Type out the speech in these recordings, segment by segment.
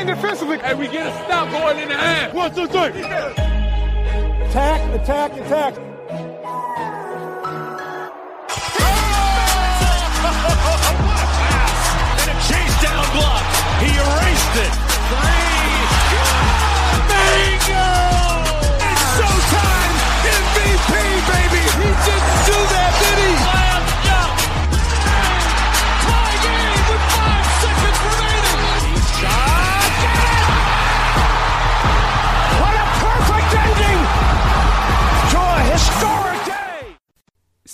In defensively. And we get a stop going in the half. One, two, three. Attack, attack, attack. And a chase down block. He erased it. Three. Bingo! It's showtime. MVP, baby. He didn't do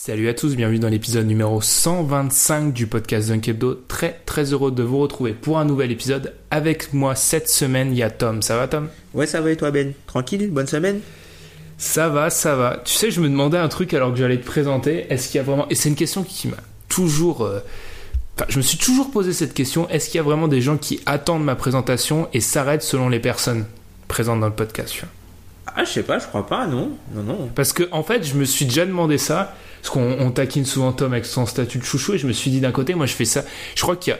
Salut à tous, bienvenue dans l'épisode numéro 125 du podcast Dunk Hebdo. Très très heureux de vous retrouver pour un nouvel épisode. Avec moi cette semaine, il y a Tom. Ça va Tom? Ouais, ça va et toi, Ben? Tranquille? Bonne semaine? Ça va, ça va. Tu sais, je me demandais un truc alors que j'allais te présenter. Est-ce qu'il y a vraiment... Et c'est une question qui m'a toujours... euh, Enfin, je me suis toujours posé cette question. Est-ce qu'il y a vraiment des gens qui attendent ma présentation et s'arrêtent selon les personnes présentes dans le podcast tu vois? Ah, je sais pas, je crois pas, non Non, non. Parce que en fait, je me suis déjà demandé ça, parce qu'on on taquine souvent Tom avec son statut de chouchou, et je me suis dit d'un côté, moi je fais ça. Je crois qu'il y a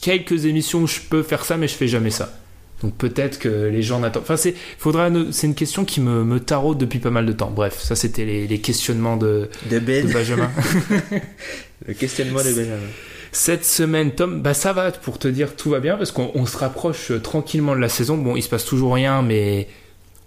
quelques émissions où je peux faire ça, mais je fais jamais ça. Donc peut-être que les gens n'attendent. Enfin, c'est, faudra, c'est une question qui me, me taraude depuis pas mal de temps. Bref, ça c'était les, les questionnements de, De Ben, de Benjamin. le questionnement de Benjamin. Cette semaine, Tom, bah ça va pour te dire tout va bien parce qu'on on se rapproche euh, tranquillement de la saison. Bon, il se passe toujours rien, mais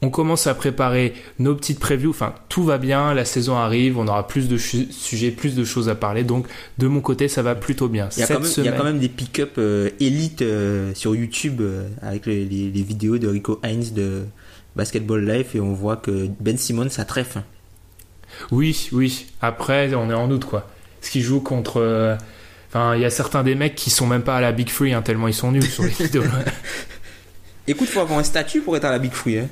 on commence à préparer nos petites previews. Enfin, tout va bien, la saison arrive, on aura plus de sujets, plus de choses à parler. Donc, de mon côté, ça va plutôt bien. Il y, a Cette quand même, il y semaine, a quand même des pick-up euh, élites euh, sur YouTube euh, avec les, les- les vidéos de Rico Hines de Basketball Life et on voit que Ben Simmons ça trèfle. Oui, oui. Après, on est en août, quoi. Ce qui joue contre. Enfin, il y a certains des mecs qui sont même pas à la Big Free, hein, tellement ils sont nuls sur les vidéos. Écoute, faut avoir un statut pour être à la Big Free. Hein.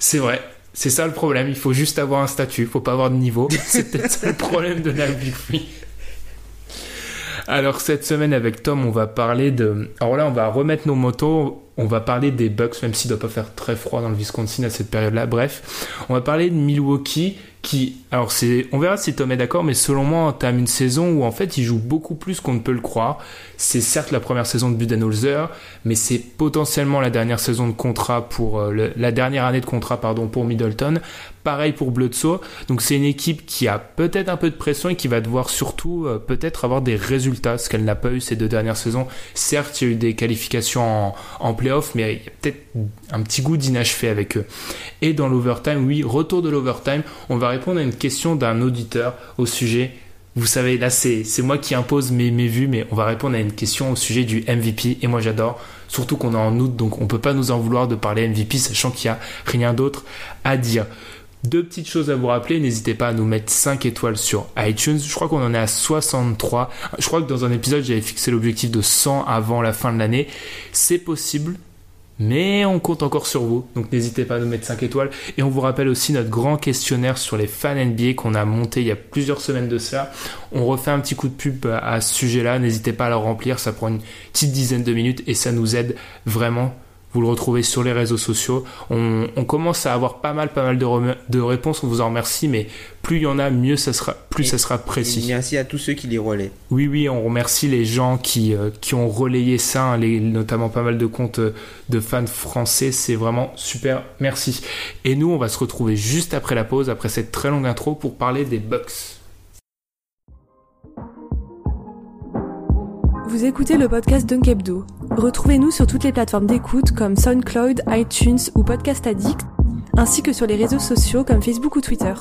C'est vrai. C'est ça le problème. Il faut juste avoir un statut. Faut pas avoir de niveau. C'est peut-être ça le problème de la Big Free. Alors cette semaine avec Tom, on va parler de. Alors là, on va remettre nos motos. On va parler des Bucks, même s'il doit pas faire très froid dans le Wisconsin à cette période-là. Bref, on va parler de Milwaukee Alors. On verra si Tom est d'accord, mais selon moi, entame une saison où en fait, il joue beaucoup plus qu'on ne peut le croire. C'est certes la première saison de Budenholzer, mais c'est potentiellement la dernière saison de contrat pour euh, la dernière année de contrat pardon pour Middleton. Pareil pour Bledsoe. Donc c'est une équipe qui a peut-être un peu de pression et qui va devoir surtout euh, peut-être avoir des résultats, ce qu'elle n'a pas eu ces deux dernières saisons. Certes, il y a eu des qualifications en, en playoff, mais il y a peut-être un petit goût d'inachevé avec eux. Et dans l'overtime, oui, retour de l'overtime, on va répondre à une question d'un auditeur au sujet vous savez, là, c'est moi qui impose mes, mes vues, mais on va répondre à une question au sujet du MVP. Et moi, j'adore. Surtout qu'on est en août, donc on peut pas nous en vouloir de parler MVP, sachant qu'il y a rien d'autre à dire. Deux petites choses à vous rappeler. N'hésitez pas à nous mettre 5 étoiles sur iTunes. Je crois qu'on en est à 63. Je crois que dans un épisode, j'avais fixé l'objectif de 100 avant la fin de l'année. C'est possible. Mais on compte encore sur vous, donc n'hésitez pas à nous mettre 5 étoiles. Et on vous rappelle aussi notre grand questionnaire sur les fans NBA qu'on a monté il y a plusieurs semaines de cela. On refait un petit coup de pub à à ce sujet-là, n'hésitez pas à le remplir, ça prend une petite dizaine de minutes et ça nous aide vraiment. Vous le retrouvez sur les réseaux sociaux. On, on commence à avoir pas mal, pas mal de, rem- de réponses. On vous en remercie, mais plus il y en a, mieux ça sera, plus Et- ça sera précis. merci à tous ceux qui les relaient. Oui, oui, on remercie les gens qui, euh, qui ont relayé ça, hein, les, notamment pas mal de comptes euh, de fans français. C'est vraiment super. Merci. Et nous, on va se retrouver juste après la pause, après cette très longue intro, pour parler des Bucks. Vous écoutez le podcast Dunk Hebdo. Retrouvez-nous sur toutes les plateformes d'écoute comme SoundCloud, iTunes ou Podcast Addict, ainsi que sur les réseaux sociaux comme Facebook ou Twitter.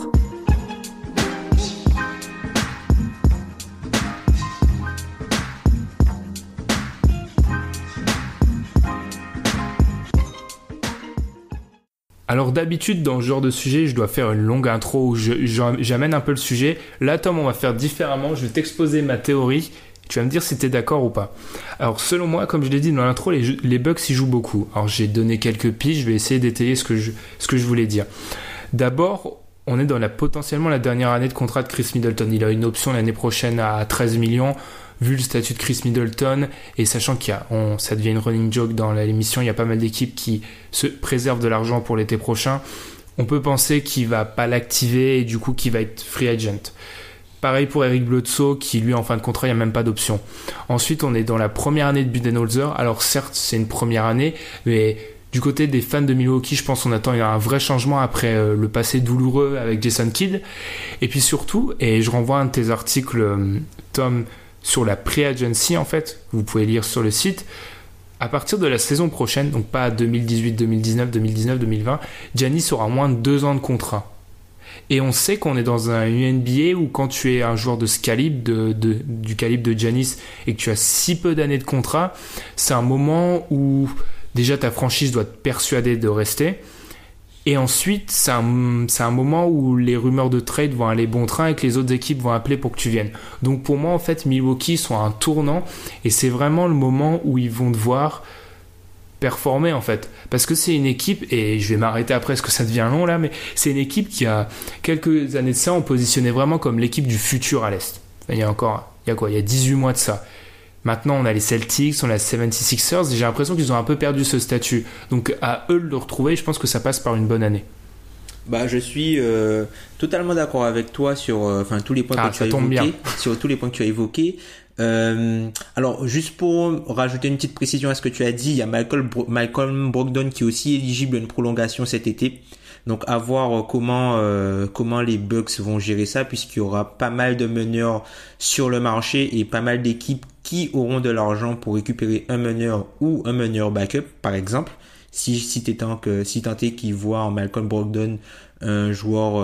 Alors d'habitude dans ce genre de sujet, je dois faire une longue intro où j'amène un peu le sujet. Là, Tom, on va faire différemment. Je vais t'exposer ma théorie Tu vas me dire si tu es d'accord ou pas. Alors, selon moi, comme je l'ai dit dans l'intro, les, les Bucks y jouent beaucoup. Alors, j'ai donné quelques pistes, je vais essayer d'étayer ce, que je, voulais dire. D'abord, on est dans la, potentiellement la dernière année de contrat de Chris Middleton. Il a une option l'année prochaine à 13 millions. Vu le statut de Chris Middleton et sachant qu'il y a, ça devient une running joke dans l'émission, il y a pas mal d'équipes qui se préservent de l'argent pour l'été prochain. On peut penser qu'il va pas l'activer et du coup qu'il va être free agent. Pareil pour Eric Bledsoe qui lui en fin de contrat il n'y a même pas d'option. Ensuite on est dans la première année de Budenholzer. Alors certes c'est une première année mais du côté des fans de Milwaukee, je pense qu'on attend un vrai changement après euh, le passé douloureux avec Jason Kidd. Et puis surtout, et je renvoie un de tes articles, euh, Tom, sur la pre-agency en fait, vous pouvez lire sur le site. À partir de la saison prochaine, donc pas 2018, 2019, 2019, 2020, Giannis aura moins de deux ans de contrat. Et on sait qu'on est dans un NBA où quand tu es un joueur de ce calibre, de, du calibre de Giannis, et que tu as si peu d'années de contrat, c'est un moment où déjà ta franchise doit te persuader de rester. Et ensuite, c'est un, moment où les rumeurs de trade vont aller bon train et que les autres équipes vont appeler pour que tu viennes. Donc pour moi, en fait, Milwaukee sont un tournant et c'est vraiment le moment où ils vont devoir performer en fait. Parce que c'est une équipe, et je vais m'arrêter après parce que ça devient long là, mais c'est une équipe qui a quelques années de ça, on positionnait vraiment comme l'équipe du futur à l'Est. Il y a encore, il y a quoi? Il y a 18 mois de ça. Maintenant, on a les Celtics, on a les 76ers, et j'ai l'impression qu'ils ont un peu perdu ce statut. Donc, à eux de le retrouver, je pense que ça passe par une bonne annne. Bah, je suis euh, totalement d'accord avec toi sur euh, tous les points ah, que tu as évoqués. Sur tous les points que tu as évoqués. Euh, alors, juste pour rajouter une petite précision à ce que tu as dit, il y a Malcolm, Brogdon qui est aussi éligible à une prolongation cet été. Donc à voir euh, comment euh, comment les Bucks vont gérer ça puisqu'il y aura pas mal de meneurs sur le marché et pas mal d'équipes qui auront de l'argent pour récupérer un meneur ou un meneur backup par exemple. Si si tant que si tenté qui voit en Malcolm Brogdon un joueur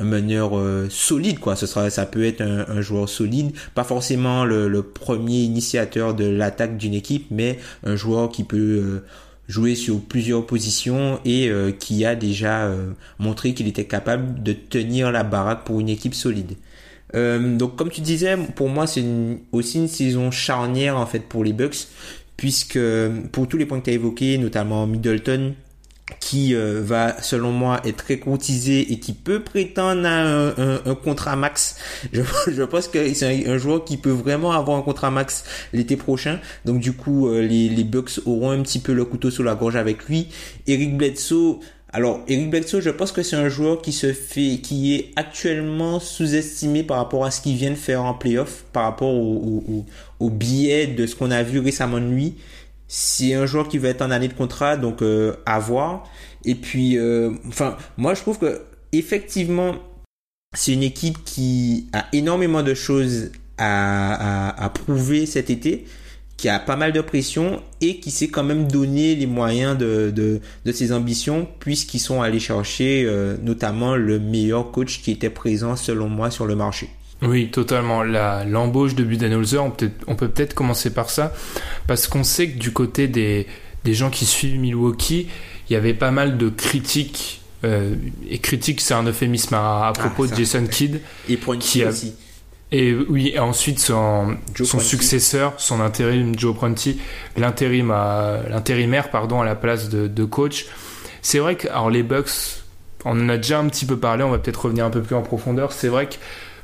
un meneur solide quoi ce sera ça peut être un, joueur solide pas forcément le, premier initiateur de l'attaque d'une équipe mais un joueur qui peut joué sur plusieurs positions et euh, qui a déjà euh, montré qu'il était capable de tenir la baraque pour une équipe solide. Euh, donc comme tu disais, pour moi c'est aussi une saison charnière en fait pour les Bucks puisque pour tous les points que tu as évoqués, notamment Middleton, qui euh, va selon moi être très courtisé et qui peut prétendre à un, contrat max. Je, je pense que c'est un, joueur qui peut vraiment avoir un contrat max l'été prochain. Donc du coup, euh, les, les Bucks auront un petit peu le couteau sous la gorge avec lui. Eric Bledsoe, alors, Eric Bledsoe, je pense que c'est un joueur qui se fait, qui est actuellement sous-estimé par rapport à ce qu'il vient de faire en playoff, par rapport au, au, au billet de ce qu'on a vu récemment de lui. C'est un joueur qui va être en année de contrat, donc euh, à voir. Et puis, euh, enfin, moi je trouve que effectivement, c'est une équipe qui a énormément de choses à, prouver cet été, qui a pas mal de pression et qui s'est quand même donné les moyens de, de, ses ambitions puisqu'ils sont allés chercher euh, notamment le meilleur coach qui était présent selon moi sur le marché. Oui, totalement. La, l'embauche de Budenholzer, on peut, on peut peut-être commencer par ça, parce qu'on sait que du côté des, des gens qui suivent Milwaukee, il y avait pas mal de critiques, euh, et critiques c'est un euphémisme à, à propos ah, de Jason Kidd. Et qui a, aussi. Et oui, et ensuite son, son successeur, son intérim, Joe Prunty, l'intérim l'intérimaire pardon, à la place de, de coach. C'est vrai que alors les Bucks, on en a déjà un petit peu parlé, on va peut-être revenir un peu plus en profondeur. C'est vrai que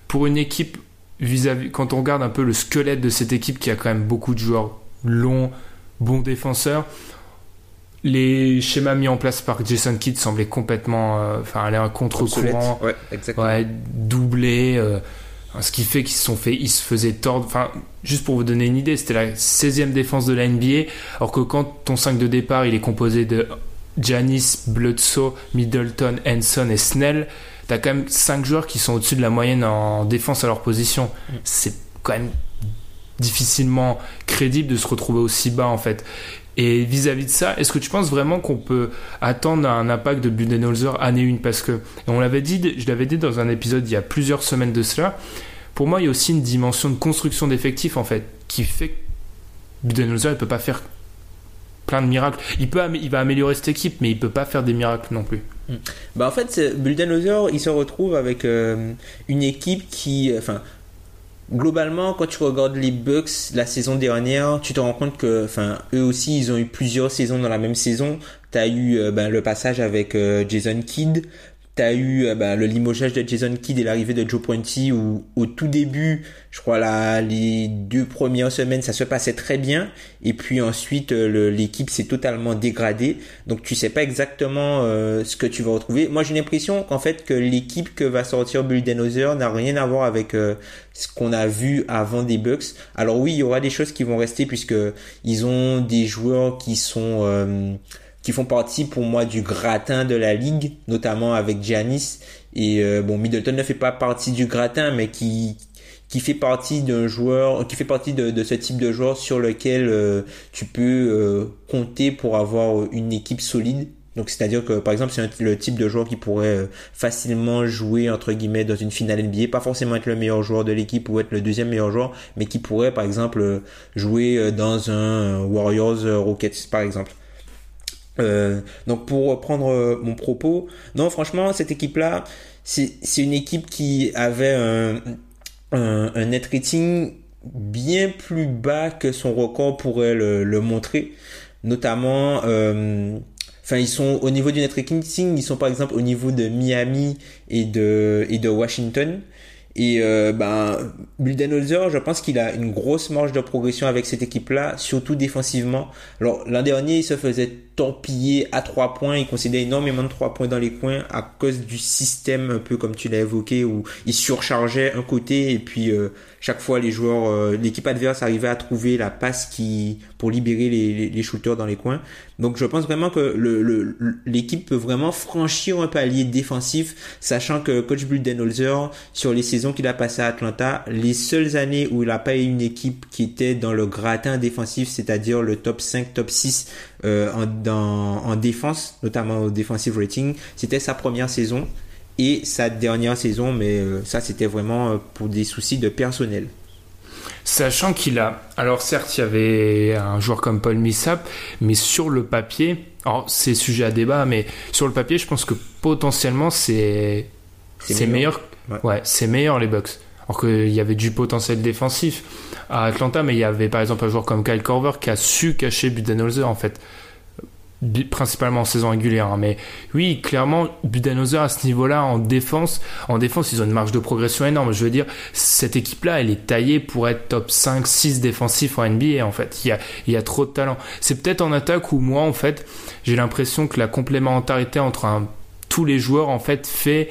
pour une équipe vis-à-vis, quand on regarde un peu le squelette de cette équipe qui a quand même beaucoup de joueurs longs, bons défenseurs, les schémas mis en place par Jason Kidd semblaient complètement, euh, enfin, aller à contre-courant, ouais, ouais, doublé, euh, ce qui fait qu'ils se sont fait, ils se faisaient tordre. Enfin, juste pour vous donner une idée, c'était la 16e défense de la NBA, alors que quand ton 5 de départ il est composé de Janis, Bledsoe, Middleton, Henson et Snell, t'as quand même 5 joueurs qui sont au-dessus de la moyenne en défense à leur position. Mm. C'est quand même difficilement crédible de se retrouver aussi bas en fait. Et vis-à-vis de ça, est-ce que tu penses vraiment qu'on peut attendre un impact de Budenholzer année 1 Parce que, on l'avait dit, je l'avais dit dans un épisode il y a plusieurs semaines de cela, pour moi il y a aussi une dimension de construction d'effectifs en fait, qui fait que Budenholzer ne peut pas faire plein de miracles. Il, peut, il va améliorer cette équipe, mais il peut pas faire des miracles non plus. Hmm. Bah en fait, Budenholzer, il se retrouve avec euh, une équipe qui, enfin, globalement, quand tu regardes les Bucks la saison dernière, tu te rends compte que, enfin, eux aussi, ils ont eu plusieurs saisons dans la même saison. T'as eu euh, ben, le passage avec euh, Jason Kidd, T'as eu euh, bah, le limogeage de Jason Kidd et l'arrivée de Joe Pointy où au tout début, je crois là, les deux premières semaines, ça se passait très bien. Et puis ensuite, euh, l'équipe s'est totalement dégradée. Donc tu sais pas exactement euh, ce que tu vas retrouver. Moi j'ai l'impression qu'en fait que l'équipe que va sortir Bulldozer n'a rien à voir avec ce qu'on a vu avant des Bucks. Alors oui, il y aura des choses qui vont rester puisque ils ont des joueurs qui sont qui font partie pour moi du gratin de la ligue, notamment avec Giannis. Et euh, bon, Middleton ne fait pas partie du gratin, mais qui qui fait partie d'un joueur, qui fait partie de, de, ce type de joueur sur lequel euh, tu peux euh, compter pour avoir une équipe solide. Donc c'est-à-dire que par exemple c'est le type de joueur qui pourrait facilement jouer entre guillemets dans une finale NBA, pas forcément être le meilleur joueur de l'équipe ou être le deuxième meilleur joueur, mais qui pourrait par exemple jouer dans un Warriors Rockets par exemple. Euh, donc pour reprendre euh, mon propos, non franchement cette équipe-là, c'est une équipe qui avait un, un, net rating bien plus bas que son record pourrait le, le montrer. Notamment, euh, enfin ils sont au niveau du net rating, ils sont par exemple au niveau de Miami et de, et de Washington. Et euh, ben, Budenholzer, je pense qu'il a une grosse marge de progression avec cette équipe-là, surtout défensivement. Alors l'an dernier, il se faisait torpiller à trois points, il concédait énormément de trois points dans les coins à cause du système un peu comme tu l'as évoqué où il surchargeait un côté et puis euh, chaque fois les joueurs, euh, l'équipe adverse arrivait à trouver la passe qui pour libérer les, les, shooters dans les coins. Donc je pense vraiment que le, l'équipe peut vraiment franchir un palier défensif, sachant que coach Budenholzer sur les saisons qu'il a passées à Atlanta, les seules années où il n'a pas eu une équipe qui était dans le gratin défensif, c'est-à-dire le top 5, top 6 euh, en, dans, en défense, notamment au defensive rating, c'était sa première saison et sa dernière saison, mais euh, ça c'était vraiment euh, pour des soucis de personnel. Sachant qu'il a, alors certes il y avait un joueur comme Paul Millsap, mais sur le papier, alors c'est sujet à débat, mais sur le papier je pense que potentiellement c'est c'est meilleur, ouais, c'est meilleur les Bucks. Alors qu'il y avait du potentiel défensif à Atlanta, mais il y avait par exemple un joueur comme Kyle Korver qui a su cacher Budenholzer en fait principalement en saison régulière. Hein. Mais oui, clairement, Budenholzer à ce niveau-là, en défense, en défense, ils ont une marge de progression énorme. Je veux dire, cette équipe-là, elle est taillée pour être top 5, 6 défensif en NBA, en fait. Il y a, il y a trop de talent. C'est peut-être en attaque où moi, en fait, j'ai l'impression que la complémentarité entre tous les joueurs, en fait, fait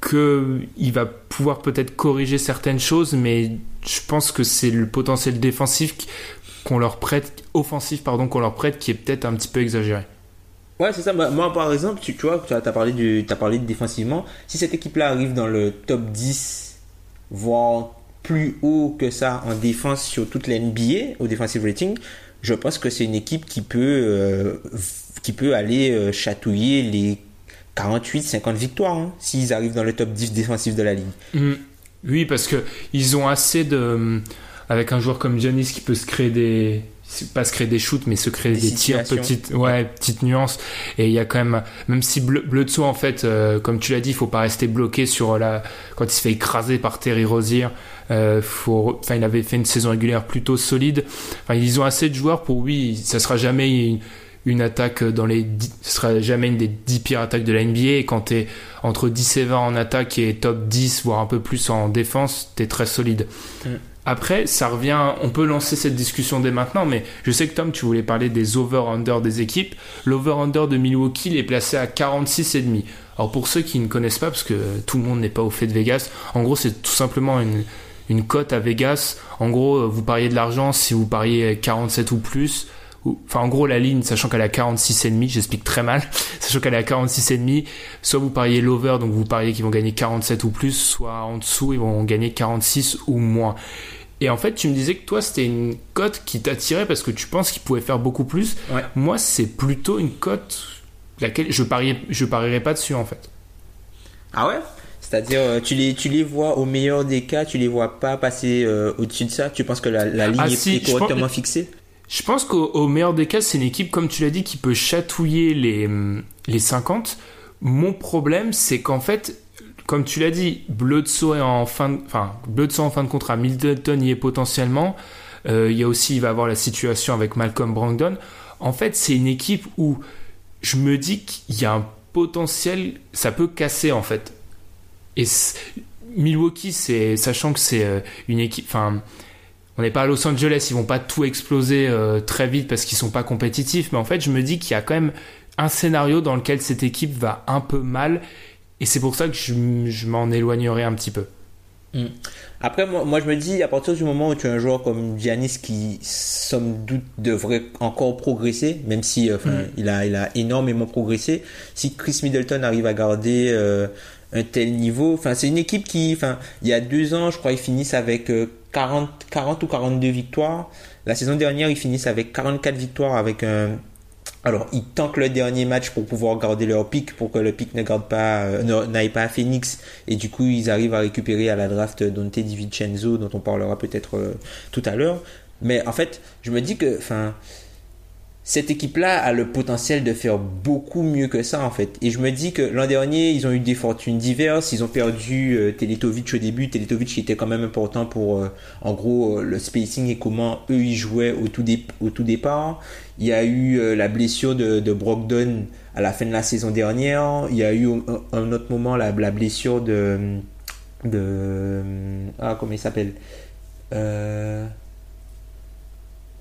qu'il va pouvoir peut-être corriger certaines choses, mais je pense que c'est le potentiel défensif qu'on leur prête, offensif pardon, qu'on leur prête, qui est peut-être un petit peu exagéré. Ouais, c'est ça. Moi, par exemple, tu, vois, tu as parlé, parlé de défensivement. Si cette équipe-là arrive dans le top 10, voire plus haut que ça en défense sur toute l'NBA, au defensive rating, je pense que c'est une équipe qui peut, euh, qui peut aller euh, chatouiller les 48, 50 victoires hein, s'ils arrivent dans le top 10 défensif de la ligue. Mmh. Oui, parce que ils ont assez de avec un joueur comme Giannis qui peut se créer des pas se créer des shoots mais se créer des, tirs petites ouais petites nuances et il y a quand même même si Bledsoe en fait euh, comme tu l'as dit il faut pas rester bloqué sur la quand il se fait écraser par Terry Rozier euh, faut enfin il avait fait une saison régulière plutôt solide enfin ils ont assez de joueurs pour oui ça sera jamais une, une attaque dans les ce sera jamais une des 10 pires attaques de la NBA et quand tu es entre 10 et 20 en attaque et top 10 voire un peu plus en défense tu es très solide mm. Après, ça revient, on peut lancer cette discussion dès maintenant, mais je sais que Tom, tu voulais parler des over-under des équipes. L'over-under de Milwaukee il est placé à 46,5. Alors pour ceux qui ne connaissent pas, parce que tout le monde n'est pas au fait de Vegas, en gros c'est tout simplement une, une cote à Vegas. En gros, vous pariez de l'argent si vous pariez 47 ou plus. Enfin, en gros, la ligne, sachant qu'elle est à 46,5, j'explique très mal, sachant qu'elle est à 46,5, soit vous pariez l'over, donc vous pariez qu'ils vont gagner 47 ou plus, soit en dessous, ils vont gagner 46 ou moins. Et en fait, tu me disais que toi, c'était une cote qui t'attirait parce que tu penses qu'il pouvait faire beaucoup plus. Moi, c'est plutôt une cote laquelle je parierais, je parierais pas dessus en fait. Ah ouais? C'est-à-dire, euh, tu les, tu les vois au meilleur des cas, tu les vois pas passer euh, au-dessus de ça? Tu penses que la, ligne ah, est, correctement fixée? Je pense qu'au meilleur des cas, c'est une équipe, comme tu l'as dit, qui peut chatouiller les, les 50. Mon problème, c'est qu'en fait, comme tu l'as dit, Bledsoe est en fin de, enfin, en fin de contrat, Middleton y est potentiellement. Euh, il y a aussi, il va avoir la situation avec Malcolm Brogdon. En fait, c'est une équipe où je me dis qu'il y a un potentiel, ça peut casser en fait. Et Milwaukee, sachant que c'est euh, une équipe, enfin, on n'est pas à Los Angeles, ils vont pas tout exploser euh, très vite parce qu'ils sont pas compétitifs, mais en fait, je me dis qu'il y a quand même un scénario dans lequel cette équipe va un peu mal, et c'est pour ça que je, m'en éloignerai un petit peu. Hmm. Après, moi, moi, je me dis, à partir du moment où tu as un joueur comme Giannis qui, somme doute, devrait encore progresser, même si enfin, hmm. il, a, il a énormément progressé, si Chris Middleton arrive à garder euh, un tel niveau, enfin, c'est une équipe qui, enfin, il y a deux ans, je crois, ils finissent avec 40, 40 ou 42 victoires. La saison dernière, ils finissent avec 44 victoires avec un. Alors, ils tentent le dernier match pour pouvoir garder leur pic, pour que le pic ne garde pas, euh, n'aille pas à Phoenix. Et du coup, ils arrivent à récupérer à la draft Dante DiVincenzo, dont on parlera peut-être euh, tout à l'heure. Mais en fait, je me dis que, enfin, cette équipe-là a le potentiel de faire beaucoup mieux que ça en fait. Et je me dis que l'an dernier, ils ont eu des fortunes diverses. Ils ont perdu euh, Teletovic au début. Teletovic qui était quand même important pour, euh, en gros, euh, le spacing et comment eux ils jouaient au tout, au tout départ. Il y a eu la blessure de, de, Brogdon à la fin de la saison dernière. Il y a eu un, un autre moment la, la, blessure de, de ah comment il s'appelle? Euh,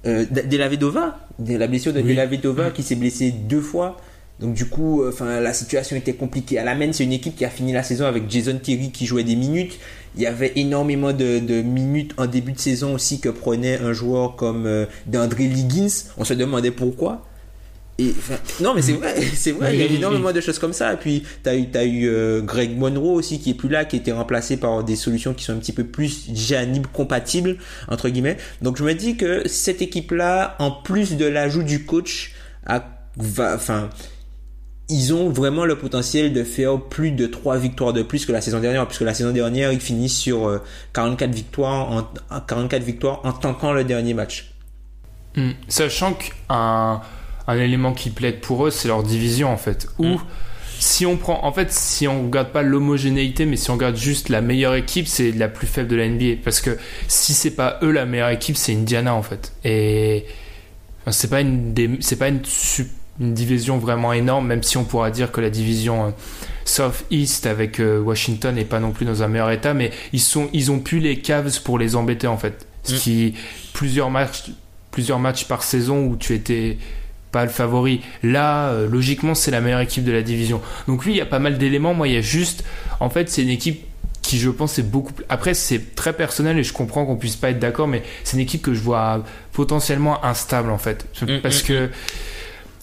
euh, de la Vedova, de la blessure de oui. la Vedova qui s'est blessé deux fois. Donc du coup, euh, enfin la situation était compliquée. À la main, c'est une équipe qui a fini la saison avec Jason Terry qui jouait des minutes. Il y avait énormément de, minutes en début de saison aussi que prenait un joueur comme euh, d'André Liggins. On se demandait pourquoi. Et, non, mais c'est mm. vrai, c'est vrai, il y a énormément de choses comme ça. Et puis, tu as eu, as eu euh, Greg Monroe aussi qui est plus là, qui a été remplacé par des solutions qui sont un petit peu plus Janib compatibles, entre guillemets. Donc, je me dis que cette équipe-là, en plus de l'ajout du coach, a, va, enfin, ils ont vraiment le potentiel de faire plus de 3 victoires de plus que la saison dernière, puisque la saison dernière, ils finissent sur 44 euh, victoires en, 44 victoires en tanquant le dernier match. Mm. Sachant qu'un un élément qui plaide pour eux, c'est leur division en fait. Ou mm. si on prend, en fait, si on regarde pas l'homogénéité, mais si on regarde juste la meilleure équipe, c'est la plus faible de la NBA. Parce que si c'est pas eux la meilleure équipe, c'est Indiana en fait. Et c'est pas une, c'est pas une, une, division vraiment énorme, même si on pourra dire que la division euh, South East avec euh, Washington n'est pas non plus dans un meilleur état, mais ils sont, ils ont pu les Cavs pour les embêter en fait. Ce mm. qui plusieurs matchs, plusieurs matchs par saison où tu étais le favori. Là, euh, logiquement, c'est la meilleure équipe de la division. Donc lui, il y a pas mal d'éléments. Moi, il y a juste, en fait, c'est une équipe qui, je pense, est beaucoup. Après, c'est très personnel et je comprends qu'on puisse pas être d'accord, mais c'est une équipe que je vois potentiellement instable, en fait, mm, parce mm, que. Mm.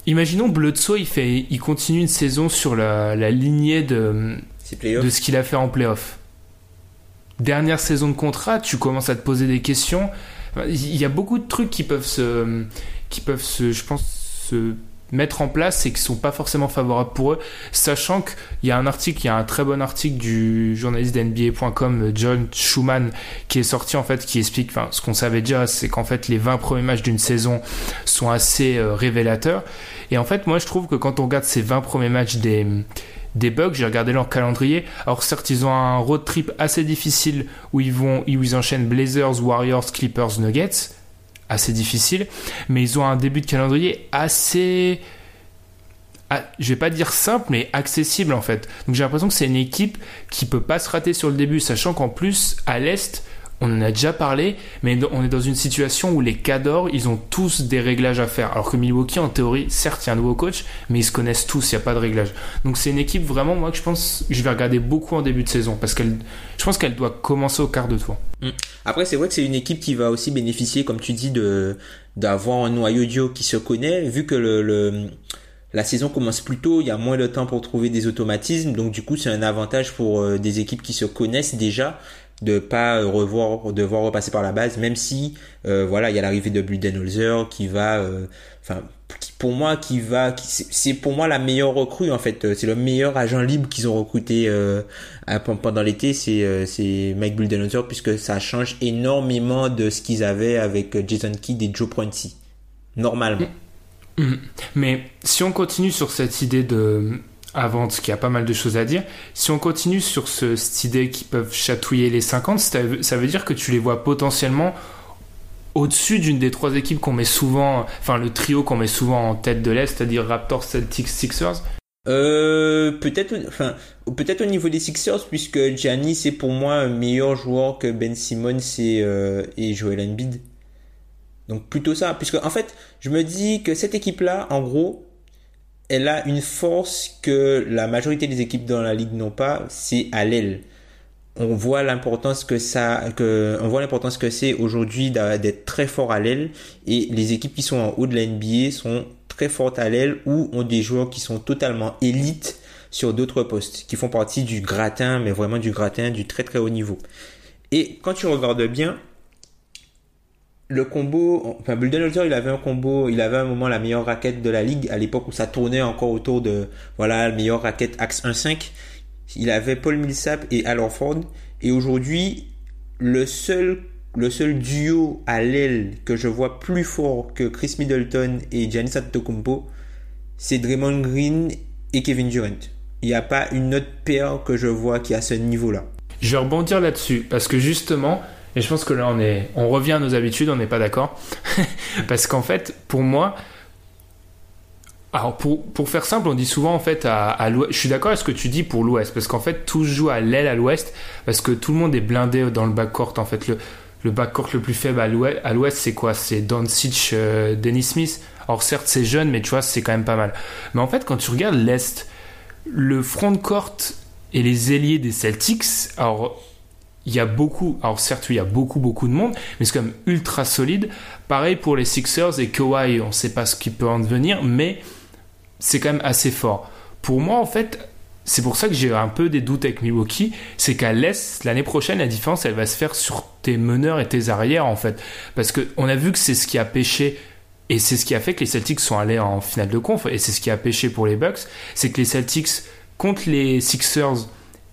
Imaginons Bledsoe, il fait, il continue une saison sur la, lignée de, de ce qu'il a fait en playoff. Dernière saison de contrat, tu commences à te poser des questions. Il y a beaucoup de trucs qui peuvent se, qui peuvent se, je pense, mettre en place et qui sont pas forcément favorables pour eux, sachant qu'il y a un article, il y a un très bon article du journaliste d'NBA.com John Schumann qui est sorti en fait qui explique, enfin ce qu'on savait déjà, c'est qu'en fait les 20 premiers matchs d'une saison sont assez euh, révélateurs et en fait moi je trouve que quand on regarde ces 20 premiers matchs des des Bucks, j'ai regardé leur calendrier. Alors certes, ils ont un road trip assez difficile où ils vont, où ils enchaînent Blazers, Warriors, Clippers, Nuggets assez difficile, mais ils ont un début de calendrier assez ah, je vais pas dire simple, mais accessible en fait. Donc j'ai l'impression que c'est une équipe qui peut pas se rater sur le début, sachant qu'en plus à l'est, on en a déjà parlé, mais on est dans une situation où les cadors, ils ont tous des réglages à faire. Alors que Milwaukee, en théorie, certes, il y a un nouveau coach, mais ils se connaissent tous, il n'y a pas de réglage. Donc c'est une équipe vraiment, moi, que je pense, je vais regarder beaucoup en début de saison, parce qu'elle, je pense qu'elle doit commencer au quart de tour. Mm. Après, c'est vrai que c'est une équipe qui va aussi bénéficier, comme tu dis, de d'avoir un noyau dio qui se connaît, vu que la saison commence plus tôt, il y a moins de temps pour trouver des automatismes, donc du coup c'est un avantage pour euh, des équipes qui se connaissent déjà de pas revoir devoir repasser par la base même si euh, voilà il y a l'arrivée de Budenholzer qui va euh, enfin pour moi qui va c'est pour moi la meilleure recrue en fait c'est le meilleur agent libre qu'ils ont recruté euh, pendant l'été c'est c'est Mike Budenholzer puisque ça change énormément de ce qu'ils avaient avec Jason Kidd et Joe Prunty normalement mm. Mm. mais si on continue sur cette idée de avant, parce qu'il y a pas mal de choses à dire. Si on continue sur ce, cette idée qu'ils peuvent chatouiller les 50, ça veut dire que tu les vois potentiellement au-dessus d'une des trois équipes qu'on met souvent, enfin le trio qu'on met souvent en tête de l'Est, c'est-à-dire Raptors, Celtics, Sixers euh, peut-être, enfin, peut-être au niveau des Sixers, puisque Giannis est pour moi un meilleur joueur que Ben Simmons et, euh, et Joel Embiid. Donc plutôt ça, puisque en fait, je me dis que cette équipe-là, en gros, elle a une force que la majorité des équipes dans la ligue n'ont pas, c'est à l'aile on voit l'importance que c'est aujourd'hui d'être très fort à l'aile et les équipes qui sont en haut de la NBA sont très fortes à l'aile ou ont des joueurs qui sont totalement élites sur d'autres postes, qui font partie du gratin, mais vraiment du gratin du très très haut niveau. Et quand tu regardes bien, le combo, enfin Budenholzer, il avait un combo, il avait un moment la meilleure raquette de la ligue à l'époque où ça tournait encore autour de, voilà, la meilleure raquette axe 1-5 il avait Paul Millsap et Al Horford. Et aujourd'hui, le seul, le seul duo à l'aile que je vois plus fort que Chris Middleton et Giannis Antetokounmpo, c'est Draymond Green et Kevin Durant. Il n'y a pas une autre paire que je vois qui à ce niveau-là. Je vais rebondir là-dessus parce que justement, et je pense que là on est, on revient à nos habitudes, on n'est pas d'accord, parce qu'en fait, pour moi, alors pour, pour faire simple, on dit souvent en fait à, l'ouest. Je suis d'accord avec ce que tu dis pour l'ouest parce qu'en fait tout se joue à l'aile à l'ouest parce que tout le monde est blindé dans le backcourt en fait. Le, le backcourt le plus faible à l'ouest, c'est quoi? C'est Doncic, euh, Dennis Smith. Alors certes c'est jeune, mais tu vois c'est quand même pas mal. Mais en fait quand tu regardes l'est, le front de court et les ailiers des Celtics, alors il y a beaucoup, alors certes il y a beaucoup beaucoup de monde, mais c'est quand même ultra solide. Pareil pour les Sixers et Kawhi, on ne sait pas ce qui peut en devenir, mais c'est quand même assez fort. Pour moi, en fait, c'est pour ça que j'ai un peu des doutes avec Milwaukee, c'est qu'à l'Est, l'année prochaine, la différence, elle va se faire sur tes meneurs et tes arrières, en fait. Parce qu'on a vu que c'est ce qui a pêché, et c'est ce qui a fait que les Celtics sont allés en finale de conf, et c'est ce qui a pêché pour les Bucks, c'est que les Celtics, contre les Sixers,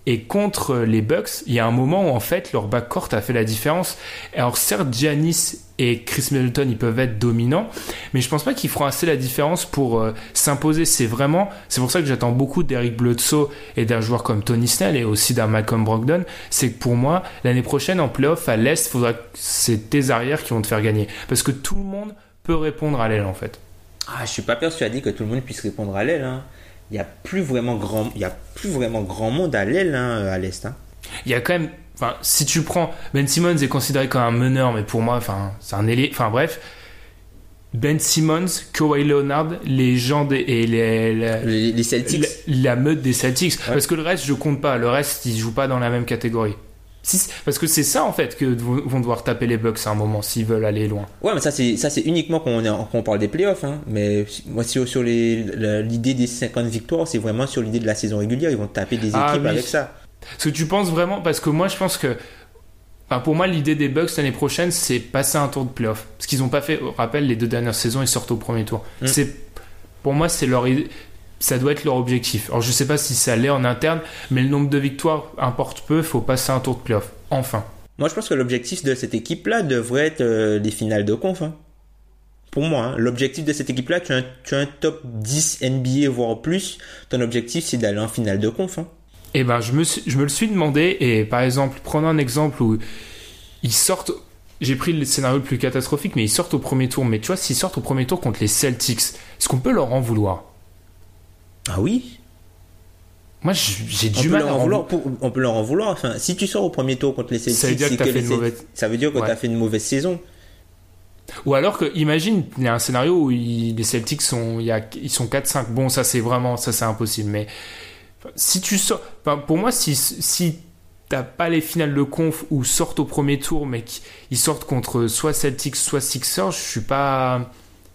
et contre les Bucks, il y a un moment où en fait leur backcourt a fait la différence. Alors certes, Giannis et Chris Middleton, ils peuvent être dominants, mais je pense pas qu'ils feront assez la différence pour euh, s'imposer. C'est vraiment, c'est pour ça que j'attends beaucoup d'Eric Bledsoe et d'un joueur comme Tony Snell et aussi d'un Malcolm Brogdon. C'est que pour moi, l'année prochaine en playoff à l'Est, faudra c'est tes arrières qui vont te faire gagner, parce que tout le monde peut répondre à l'aile en fait. Ah, je suis pas persuadé que tout le monde puisse répondre à l'aile. Hein il n'y a plus vraiment grand, il y a plus vraiment grand monde à l'aile hein, à l'est. Hein. Il y a quand même, enfin, si tu prends Ben Simmons est considéré comme un meneur, mais pour moi, enfin, c'est un ailier. Enfin bref, Ben Simmons, Kawhi Leonard, les gens des, et les, les, Celtics, la, meute des Celtics, parce que le reste je compte pas, le reste ils jouent pas dans la même catégorie parce que c'est ça en fait que vont devoir taper les Bucks à un moment s'ils veulent aller loin. Ouais, mais ça c'est ça c'est uniquement quand on, on parle des playoffs. Hein. Mais moi sur, sur l'idée des 50 victoires, c'est vraiment sur l'idée de la saison régulière. Ils vont taper des ah équipes avec ça. Parce que tu penses vraiment parce que moi je pense que enfin, pour moi l'idée des Bucks l'année prochaine c'est passer un tour de playoff. Parce qu'ils n'ont pas fait. Rappelle les deux dernières saisons ils sortent au premier tour. Mm. C'est pour moi c'est leur ça doit être leur objectif. Alors je sais pas si ça l'est en interne, mais le nombre de victoires importe peu, il faut passer un tour de playoff. Enfin. Moi je pense que l'objectif de cette équipe-là devrait être euh, les finales de conf. Hein. Pour moi, hein. l'objectif de cette équipe-là, tu, as un top 10 NBA voire plus, ton objectif c'est d'aller en finale de conf. Hein. Eh ben je me, je me le suis demandé et par exemple, prenons un exemple où ils sortent j'ai pris le scénario le plus catastrophique, mais ils sortent au premier tour. Mais tu vois, s'ils sortent au premier tour contre les Celtics, est-ce qu'on peut leur en vouloir? Ah oui moi, j'ai du mal à en vouloir. on peut leur en vouloir. Enfin, si tu sors au premier tour contre les Celtics, ça veut dire que, tu as fait, une mauvaise... ça veut dire que as fait une mauvaise saison. Ou alors que, imagine, il y a un scénario où les Celtics sont, il y a, ils sont 4-5. Bon, ça c'est vraiment, ça c'est impossible. Mais si tu sors, pour moi, si, si t'as pas les finales de conf ou sortent au premier tour, mais qu'ils sortent contre soit Celtics, soit Sixers, je suis pas,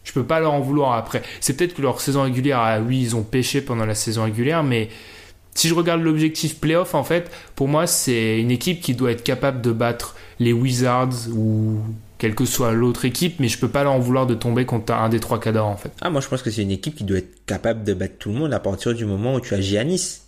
je peux pas leur en vouloir après. C'est peut-être que leur saison régulière, ah oui, ils ont pêché pendant la saison régulière, mais si je regarde l'objectif playoff, en fait, pour moi, c'est une équipe qui doit être capable de battre les Wizards ou quelle que soit l'autre équipe, mais je peux pas leur en vouloir de tomber contre un des trois cadors, en fait. Ah, moi, je pense que c'est une équipe qui doit être capable de battre tout le monde à partir du moment où tu as Giannis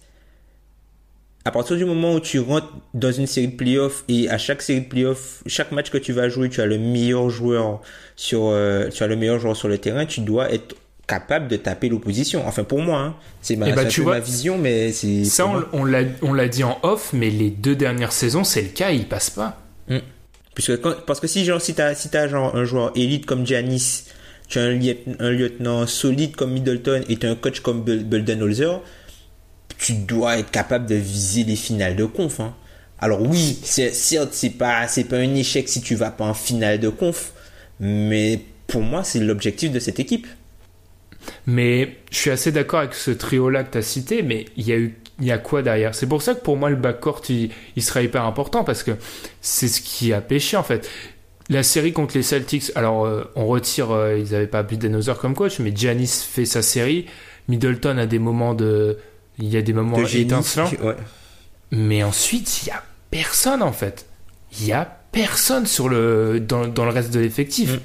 à partir du moment où tu rentres dans une série de playoffs et à chaque série de playoffs, chaque match que tu vas jouer, tu as le meilleur joueur sur, euh, tu as le meilleur joueur sur le terrain, tu dois être capable de taper l'opposition. Enfin, pour moi, hein. c'est ma, Eh ben, tu vois, ma vision, mais c'est. Ça, on, on l'a, on l'a dit en off, mais les deux dernières saisons, c'est le cas, il passe pas. Puisque quand- parce que si genre si t'as si t'as genre un joueur élite comme Giannis, tu as un, lieutenant solide comme Middleton et tu as un coach comme Bul- tu dois être capable de viser les finales de conf. hein. Alors oui, certes c'est pas c'est pas un échec si tu vas pas en finale de conf, mais pour moi c'est l'objectif de cette équipe. Mais je suis assez d'accord avec ce trio-là que tu as cité, mais il y a eu il y a quoi derrière? C'est pour ça que pour moi le backcourt il, il sera hyper important parce que c'est ce qui a pêché en fait. La série contre les Celtics, alors euh, on retire, euh, ils n'avaient pas Budenholzer comme coach, mais Giannis fait sa série. Middleton a des moments de, il y a des moments De étincelants, Ouais. mais ensuite il y a personne en fait. Il y a personne sur le dans, dans le reste de l'effectif. Mm.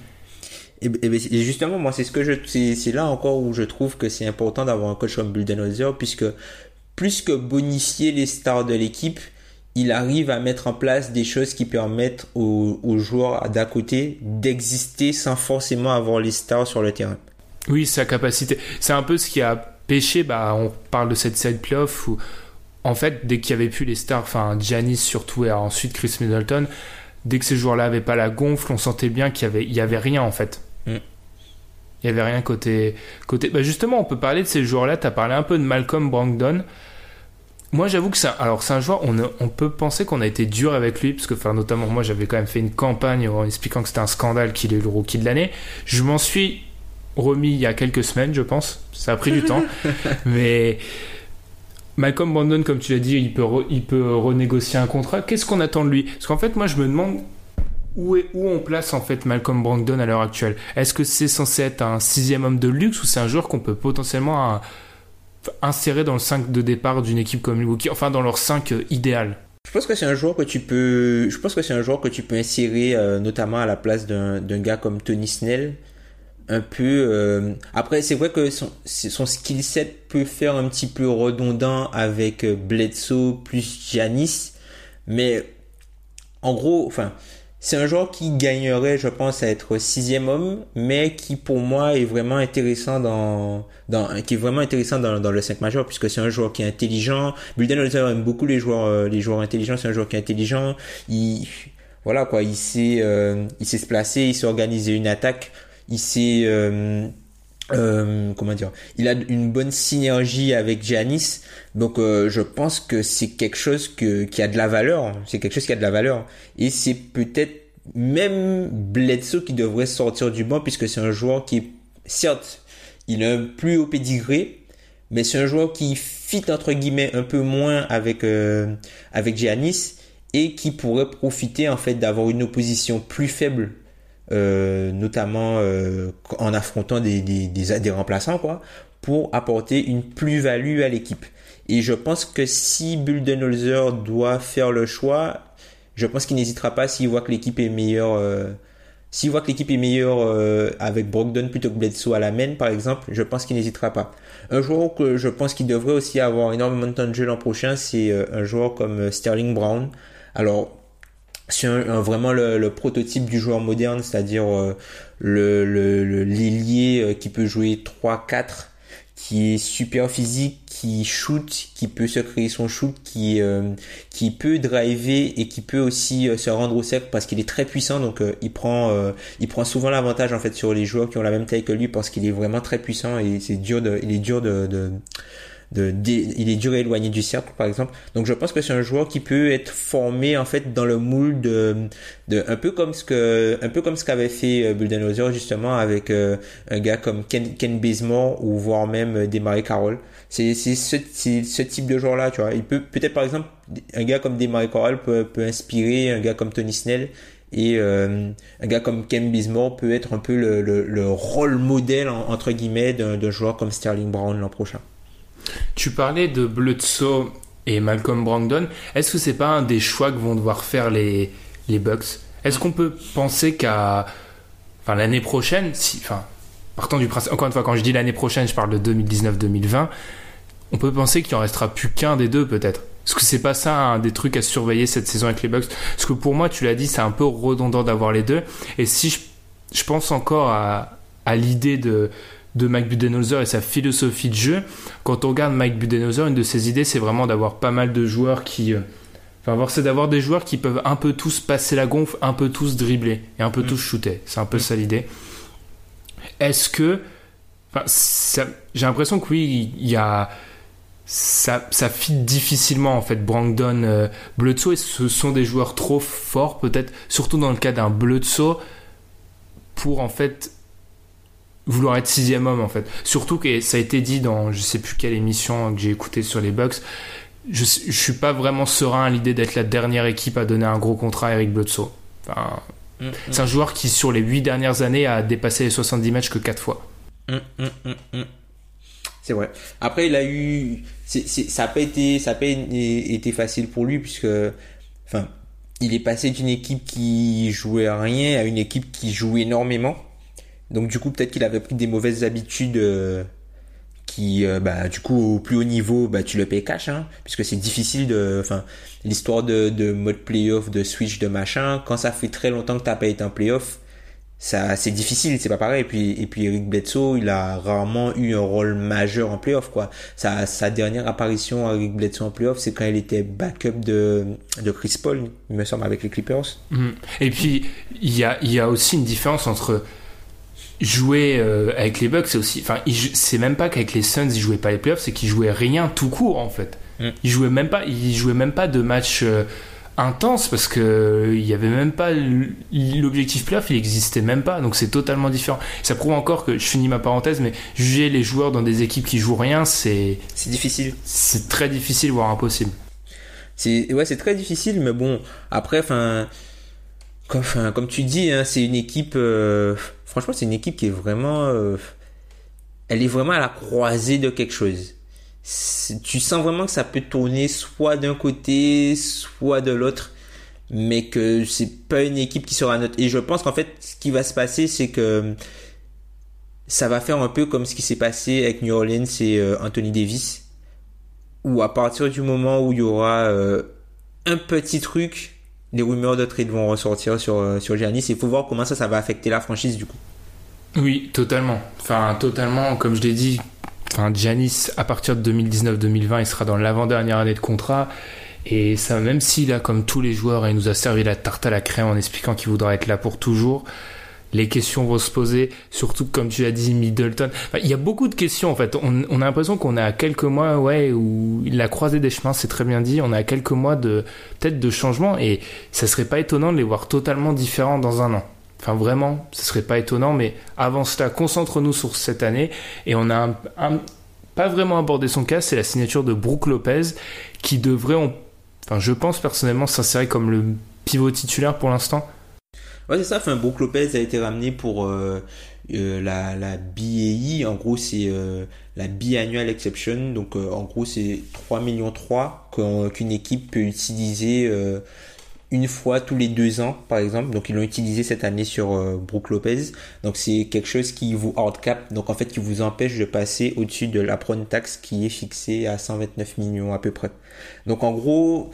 Et, justement, moi, c'est ce que je, c'est, là encore où je trouve que c'est important d'avoir un coach comme Budenholzer, puisque plus que bonifier les stars de l'équipe, il arrive à mettre en place des choses qui permettent aux, aux joueurs d'à côté d'exister sans forcément avoir les stars sur le terrain. Oui, sa capacité. C'est un peu ce qui a pêché. Bah, on parle de cette série de playoff où, en fait, dès qu'il y avait plus les stars, enfin, Giannis surtout et ensuite Chris Middleton, dès que ces joueurs-là avaient pas la gonfle, on sentait bien qu'il y avait, il y avait rien en fait. Mm. Il y avait rien côté, côté. Bah, justement, on peut parler de ces joueurs-là. Tu as parlé un peu de Malcolm Brogdon. Moi, j'avoue que c'est un, alors c'est un joueur, on, a- on peut penser qu'on a été dur avec lui, parce que, enfin, notamment, moi, j'avais quand même fait une campagne en expliquant que c'était un scandale qu'il est le rookie de l'année. Je m'en suis remis il y a quelques semaines, je pense. Ça a pris du temps, mais Malcolm Brandon, comme tu l'as dit, il peut, re- il peut renégocier un contrat. Qu'est-ce qu'on attend de lui? Parce qu'en fait, moi, je me demande où, est, où on place en fait Malcolm Brogdon à l'heure actuelle. Est-ce que c'est censé être un sixième homme de luxe ou c'est un joueur qu'on peut potentiellement insérer dans le 5 de départ d'une équipe comme Milwaukee, enfin dans leur 5 euh, idéal Je pense que c'est un joueur que tu peux, je pense que c'est un joueur que tu peux insérer euh, notamment à la place d'un d'un gars comme Tony Snell. Un peu. euh, Après, c'est vrai que son, son skill set peut faire un petit peu redondant avec euh, Bledsoe plus Giannis, mais en gros, enfin, c'est un joueur qui gagnerait, je pense, à être sixième homme, mais qui pour moi est vraiment intéressant dans, dans qui est vraiment intéressant dans, dans le 5 majeur, puisque c'est un joueur qui est intelligent. Budenholzer aime beaucoup les joueurs, euh, les joueurs intelligents. C'est un joueur qui est intelligent. Il, voilà quoi, il sait, il sait se placer, il sait organiser une attaque, il sait, euh, euh, comment dire, il a une bonne synergie avec Giannis. Donc euh, je pense que c'est quelque chose que, qui a de la valeur. C'est quelque chose qui a de la valeur. Et c'est peut-être même Bledsoe qui devrait sortir du banc puisque c'est un joueur qui certes, il a un plus haut pédigré, mais c'est un joueur qui fit entre guillemets un peu moins avec euh, avec Giannis et qui pourrait profiter en fait d'avoir une opposition plus faible euh, notamment euh, en affrontant des, des, des, des remplaçants quoi pour apporter une plus-value à l'équipe et je pense que si Buldenholzer doit faire le choix je pense qu'il n'hésitera pas s'il voit que l'équipe est meilleure euh, s'il voit que l'équipe est meilleure euh, avec Brogdon plutôt que Bledsoe à la main, par exemple, je pense qu'il n'hésitera pas. Un joueur que je pense qu'il devrait aussi avoir énormément de temps de jeu l'an prochain, c'est euh, un joueur comme euh, Sterling Brown. Alors, c'est vraiment le, prototype du joueur moderne, c'est-à-dire euh, le, le, l'ailier euh, qui peut jouer 3-4, qui est super physique, qui shoot, qui peut se créer son shoot, qui euh, qui peut driver et qui peut aussi euh, se rendre au cercle parce qu'il est très puissant. Donc il prend il prend souvent l'avantage en fait sur les joueurs qui ont la même taille que lui parce qu'il est vraiment très puissant et c'est dur de il est dur de de, il est dur à éloigner du cercle par exemple. Donc je pense que c'est un joueur qui peut être formé en fait dans le moule de, de un peu comme ce que un peu comme ce qu'avait fait euh, Budenholzer justement avec euh, un gars comme Ken, Ken ou voire même euh, Desmarais Carroll. C'est ce, ce type de joueur là tu vois. Il peut peut-être par exemple un gars comme Desmarais Carroll peut, peut inspirer un gars comme Tony Snell et euh, un gars comme Ken Bazemore peut être un peu le, le, le rôle modèle entre guillemets d'un joueur comme Sterling Brown l'an prochain tu parlais de Bledsoe et Malcolm Brogdon. Est-ce que c'est pas un des choix que vont devoir faire les, les Bucks? Est-ce qu'on peut penser qu'à enfin, l'année prochaine, si, enfin, partant du principe, encore une fois, quand je dis l'année prochaine, je parle de 2019-2020, on peut penser qu'il en restera plus qu'un des deux peut-être? Est-ce que c'est pas ça un des trucs à surveiller cette saison avec les Bucks? Parce que pour moi, tu l'as dit, c'est un peu redondant d'avoir les deux. Et si je, je pense encore à, à l'idée de de Mike Budenholzer et sa philosophie de jeu. Quand on regarde Mike Budenholzer, une de ses idées, c'est vraiment d'avoir pas mal de joueurs qui. Euh, enfin, c'est d'avoir des joueurs qui peuvent un peu tous passer la gonfle, un peu tous dribbler et un peu mm. tous shooter. C'est un peu mm. ça l'idée. Est-ce que. Enfin, j'ai l'impression que oui, il y a. Ça, ça fit difficilement en fait Brandon euh, Bledsoe et ce sont des joueurs trop forts peut-être surtout dans le cas d'un Bledsoe pour en fait vouloir être sixième homme en fait. Surtout que ça a été dit dans je sais plus quelle émission que j'ai écouté sur les Bucks. Je, je suis pas vraiment serein à l'idée d'être la dernière équipe à donner un gros contrat à Eric Bledsoe. Enfin, mm, mm. c'est un joueur qui sur les huit dernières années a dépassé les 70 matchs que quatre fois. Mm, c'est vrai. Après, il a eu, ça a pas été, ça a pas été facile pour lui puisque, enfin, il est passé d'une équipe qui jouait à rien à une équipe qui joue énormément. Donc du coup, peut-être qu'il avait pris des mauvaises habitudes euh, qui, euh, bah, du coup, au plus haut niveau, bah, tu le payes cash, hein, puisque c'est difficile de, enfin, l'histoire de, de mode playoff, de switch, de machin. Quand ça fait très longtemps que t'as pas été en playoff, ça, c'est difficile, c'est pas pareil. Et puis, et puis Eric Bledsoe, il a rarement eu un rôle majeur en playoff, quoi. Sa, sa dernière apparition Eric Bledsoe en playoff, c'est quand il était backup de, de Chris Paul, il me semble, avec les Clippers. Mhm. Et puis, il y a, il y a aussi une différence entre jouer euh, avec les Bucks, c'est aussi. Enfin, c'est même pas qu'avec les Suns, ils jouaient pas les playoffs, c'est qu'ils jouaient rien tout court en fait. Mm. Ils jouaient même pas, ils jouaient même pas de match euh, intense parce que il y avait même pas l'objectif playoff, il existait même pas. Donc c'est totalement différent. Ça prouve encore que je finis ma parenthèse, mais juger les joueurs dans des équipes qui jouent rien, c'est c'est difficile. C'est très difficile, voire impossible. C'est ouais, c'est très difficile, mais bon, après, enfin. Comme, tu dis, hein, c'est une équipe. Euh, franchement, c'est une équipe qui est vraiment. Euh, elle est vraiment à la croisée de quelque chose. Tu sens vraiment que ça peut tourner soit d'un côté, soit de l'autre, mais que c'est pas une équipe qui sera neutre. Et je pense qu'en fait, ce qui va se passer, c'est que ça va faire un peu comme ce qui s'est passé avec New Orleans et euh, Anthony Davis, où à partir du moment où il y aura un petit truc, les rumeurs de trade vont ressortir sur, euh, sur Giannis. Il faut voir comment ça, ça va affecter la franchise du coup. Oui, totalement. Enfin, totalement, comme je l'ai dit, enfin, à partir de 2019-2020, il sera dans l'avant-dernière année de contrat. Et ça, même s'il a, comme tous les joueurs, il nous a servi la tarte à la crème en expliquant qu'il voudra être là pour toujours, les questions vont se poser, surtout comme tu as dit, Middleton. il y a beaucoup de questions en fait. On, a l'impression qu'on est à quelques mois, ouais, où la croisée des chemins, c'est très bien dit. On est à quelques mois de peut-être de changement et ça serait pas étonnant de les voir totalement différents dans un an. Enfin vraiment, ce serait pas étonnant, mais avant cela, concentre-nous sur cette année et on a pas vraiment abordé son cas, c'est la signature de Brooke Lopez qui devrait, enfin je pense personnellement s'insérer comme le pivot titulaire pour l'instant Ouais, c'est ça. Enfin, Brook Lopez a été ramené pour euh, euh, la, BAI. En gros, c'est euh, la biannual exception. Donc, en gros, c'est 3 millions 3 qu'une équipe peut utiliser une fois tous les deux ans, par exemple. Donc, ils l'ont utilisé cette année sur Brook Lopez. Donc, c'est quelque chose qui vous hardcap. Donc, en fait, qui vous empêche de passer au-dessus de la prone tax qui est fixée à 129 millions à peu près. Donc, en gros,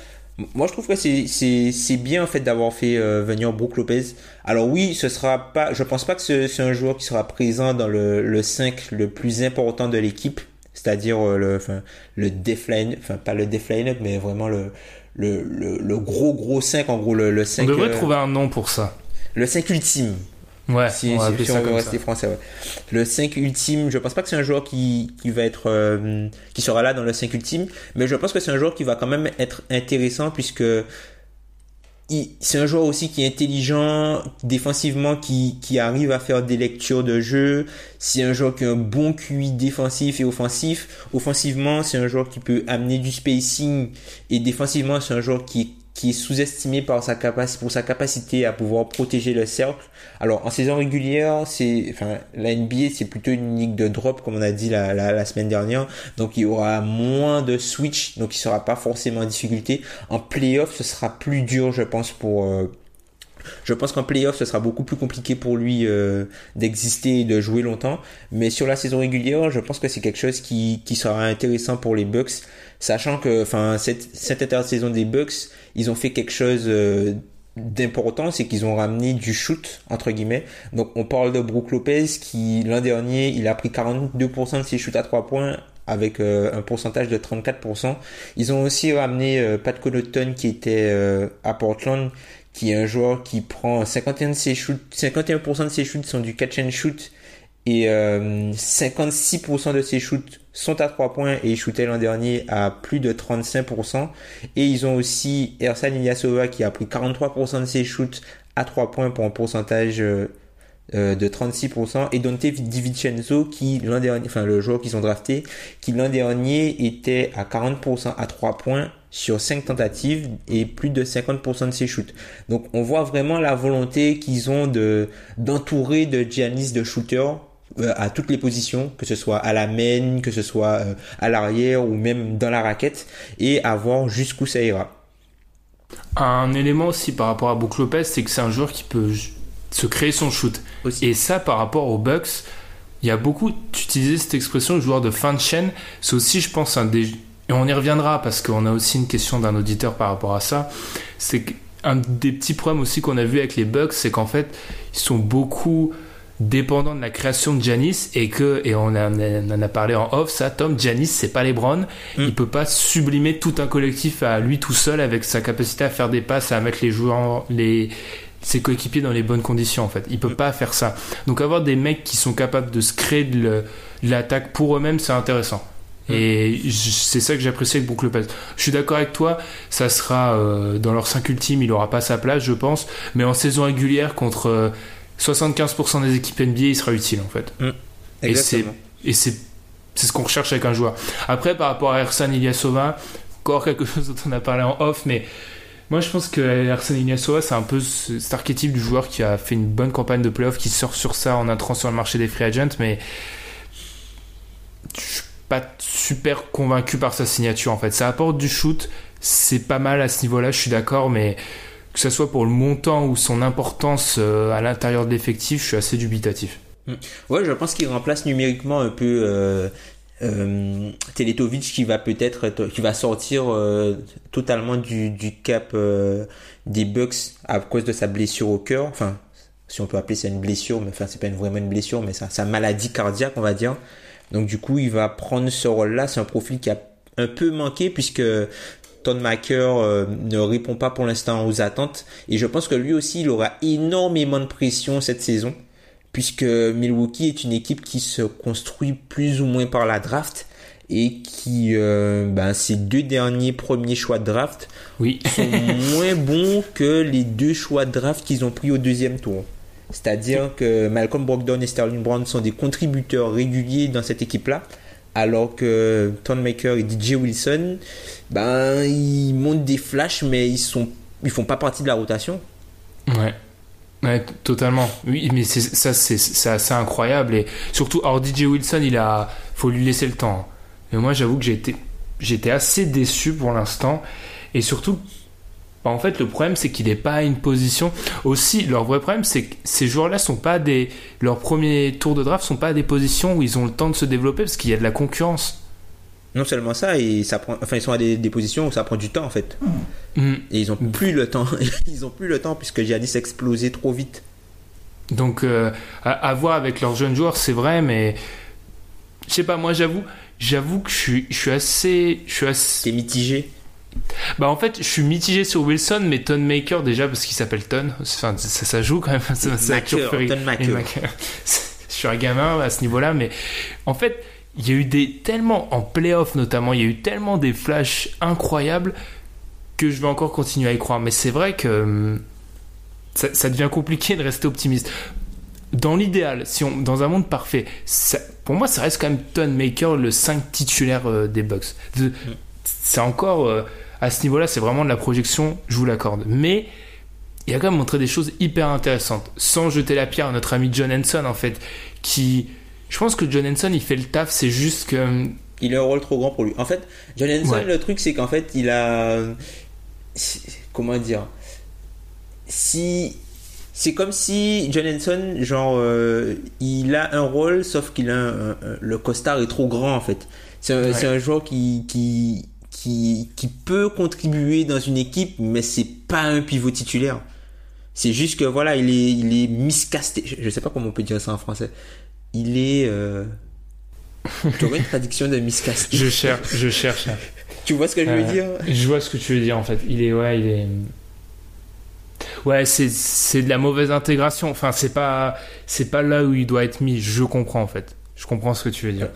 moi, je trouve que c'est bien en fait d'avoir fait euh, venir Brook Lopez. Alors oui, ce sera pas, je pense pas que c'est un joueur qui sera présent dans le, le 5 le plus important de l'équipe, c'est-à-dire euh, le, enfin, le defline, enfin pas le defline mais vraiment le, le, le, gros gros 5 en gros le, le 5. On devrait euh, trouver un nom pour ça. Le 5 ultime. Ouais, si, on, veut rester français. Ouais. Le 5 ultime, je pense pas que c'est un joueur qui, qui va être euh, qui sera là dans le 5 ultime, mais je pense que c'est un joueur qui va quand même être intéressant puisque c'est un joueur aussi qui est intelligent défensivement, qui, qui arrive à faire des lectures de jeu. C'est un joueur qui a un bon QI défensif et offensif. Offensivement, c'est un joueur qui peut amener du spacing et défensivement, c'est un joueur qui est qui est sous-estimé par sa capacité, pour sa capacité à pouvoir protéger le cercle. Alors, en saison régulière, c'est, enfin, la NBA, c'est plutôt une ligue de drop, comme on a dit la, la, semaine dernière. Donc, il y aura moins de switch, donc il sera pas forcément en difficulté. En playoff, ce sera plus dur, je pense, pour, euh, je pense qu'en playoff, ce sera beaucoup plus compliqué pour lui euh, d'exister et de jouer longtemps. Mais sur la saison régulière, je pense que c'est quelque chose qui, qui sera intéressant pour les Bucks, sachant que, enfin, cette, cette intersaison des Bucks, ils ont fait quelque chose euh, d'important, c'est qu'ils ont ramené du shoot, entre guillemets. Donc, on parle de Brook Lopez qui, l'an dernier, il a pris 42% de ses shoots à 3 points avec euh, un pourcentage de 34%. Ils ont aussi ramené euh, Pat Connaughton qui était à Portland, qui est un joueur qui prend 51% de ses shoots, 51% de ses shoots sont du catch and shoot et 56% de ses shoots sont à 3 points et il shootait l'an dernier à plus de 35%. Et ils ont aussi Ersan Ilyasova qui a pris 43% de ses shoots à 3 points pour un pourcentage euh, de 36% et Dante DiVincenzo qui l'an dernier, enfin le joueur qu'ils ont drafté, qui l'an dernier était à 40% à 3 points sur 5 tentatives et plus de 50% de ses shoots. Donc on voit vraiment la volonté qu'ils ont de d'entourer de Giannis de shooters euh, à toutes les positions, que ce soit à la main, que ce soit euh, à l'arrière ou même dans la raquette, et à voir jusqu'où ça ira. Un élément aussi par rapport à Brook Lopez, c'est que c'est un joueur qui peut se créer son shoot. Et ça, par rapport aux Bucks, il y a beaucoup. Tu utilisais cette expression, joueur de fin de chaîne. C'est aussi, je pense, un des. Et on y reviendra parce qu'on a aussi une question d'un auditeur par rapport à ça. C'est un des petits problèmes aussi qu'on a vu avec les Bucks, c'est qu'en fait, ils sont beaucoup dépendants de la création de Janis et que et on, en a parlé en off ça Tom Janis c'est pas les Browns mm. il peut pas sublimer tout un collectif à lui tout seul avec sa capacité à faire des passes à mettre les joueurs les ses coéquipiers dans les bonnes conditions en fait. Il peut pas faire ça. Donc avoir des mecs qui sont capables de se créer de l'attaque pour eux-mêmes, c'est intéressant. Mm. Et c'est ça que j'apprécie avec Brook Lopez. Je suis d'accord avec toi, ça sera euh, dans leur 5 ultime, il aura pas sa place, je pense, mais en saison régulière contre 75% euh, des équipes NBA, il sera utile en fait. Mm. Et c'est c'est ce qu'on recherche avec un joueur. Après, par rapport à Ersan Ilyasova, encore quelque chose dont on a parlé en off, mais moi, je pense que Arsène Ilyasova, c'est un peu cet archétype du joueur qui a fait une bonne campagne de playoff, qui sort sur ça en entrant sur le marché des free agents, mais je suis pas super convaincu par sa signature en fait. Ça apporte du shoot, c'est pas mal à ce niveau-là, je suis d'accord, mais que ce soit pour le montant ou son importance euh, à l'intérieur de l'effectif, je suis assez dubitatif. Mm. Ouais, je pense qu'il remplace numériquement un peu euh, euh, Teletovic qui va peut-être qui va sortir totalement du, cap des Bucks à cause de sa blessure au cœur enfin si on peut appeler ça une blessure mais enfin c'est pas vraiment une blessure mais sa maladie cardiaque on va dire donc du coup il va prendre ce rôle là c'est un profil qui a un peu manqué puisque Ton Maker euh, ne répond pas pour l'instant aux attentes et je pense que lui aussi il aura énormément de pression cette saison puisque Milwaukee est une équipe qui se construit plus ou moins par la draft et qui, euh, ben, ses deux derniers premiers choix de draft oui. sont moins bons que les deux choix de draft qu'ils ont pris au deuxième tour. C'est-à-dire que Malcolm Brogdon et Sterling Brown sont des contributeurs réguliers dans cette équipe-là, alors que Maker et DJ Wilson, ben, ils montent des flashs, mais ils sont, ils font pas partie de la rotation. Ouais. Totalement. Oui, mais ça, c'est assez incroyable. Et surtout, alors DJ Wilson, il a, faut lui laisser le temps. Mais moi, j'avoue que été, j'étais assez déçu pour l'instant. Et surtout, bah, en fait, le problème, c'est qu'il n'est pas à une position. Aussi, leur vrai problème, c'est que ces joueurs-là sont pas des, leurs premiers tours de draft sont pas à des positions où ils ont le temps de se développer parce qu'il y a de la concurrence non seulement ça, et ça prend, enfin ils sont à des, positions où ça prend du temps en fait. Mm. Et ils ont plus le temps. ils ont plus le temps puisque Giannis a explosé trop vite. Donc euh, à, voir avec leurs jeunes joueurs, c'est vrai, mais je sais pas. Moi, j'avoue, j'avoue que je suis, je suis assez, je suis assez. T'es mitigé. Bah en fait, je suis mitigé sur Wilson, mais Ton Maker déjà parce qu'il s'appelle Ton. Enfin, ça, ça, joue quand même. Ça, Maker, Ton Maker. je suis un gamin à ce niveau-là, mais en fait il y a eu des tellement en playoff notamment, il y a eu tellement des flashs incroyables que je vais encore continuer à y croire. Mais c'est vrai que hum, ça, devient compliqué de rester optimiste. Dans l'idéal, si on, dans un monde parfait, pour moi, ça reste quand même Ton Maker le 5 titulaire euh, des Bucks. C'est encore euh, à ce niveau-là, c'est vraiment de la projection, je vous l'accorde. Mais il a quand même montré des choses hyper intéressantes, sans jeter la pierre à notre ami John Henson en fait, qui je pense que John Henson, il fait le taf, c'est juste que. Euh, il a un rôle trop grand pour lui. En fait, John Henson, le truc, c'est qu'en fait, il a. Comment dire Si. C'est comme si John Henson, genre, euh, il a un rôle, sauf qu'il a le costard est trop grand, en fait. C'est un, joueur qui, qui, qui, qui peut contribuer dans une équipe, mais c'est pas un pivot titulaire. C'est juste que voilà, il est, il est miscasté. Je, je sais pas comment on peut dire ça en français. Il est. Euh... Tu aurais une traduction de miscasté Je cherche, je cherche. Tu vois ce que je veux Euh, dire? Je vois ce que tu veux dire en fait. Il est, ouais, il est. Ouais, c'est de la mauvaise intégration. Enfin, c'est pas c'est pas là où il doit être mis. Je comprends en fait. Je comprends ce que tu veux dire.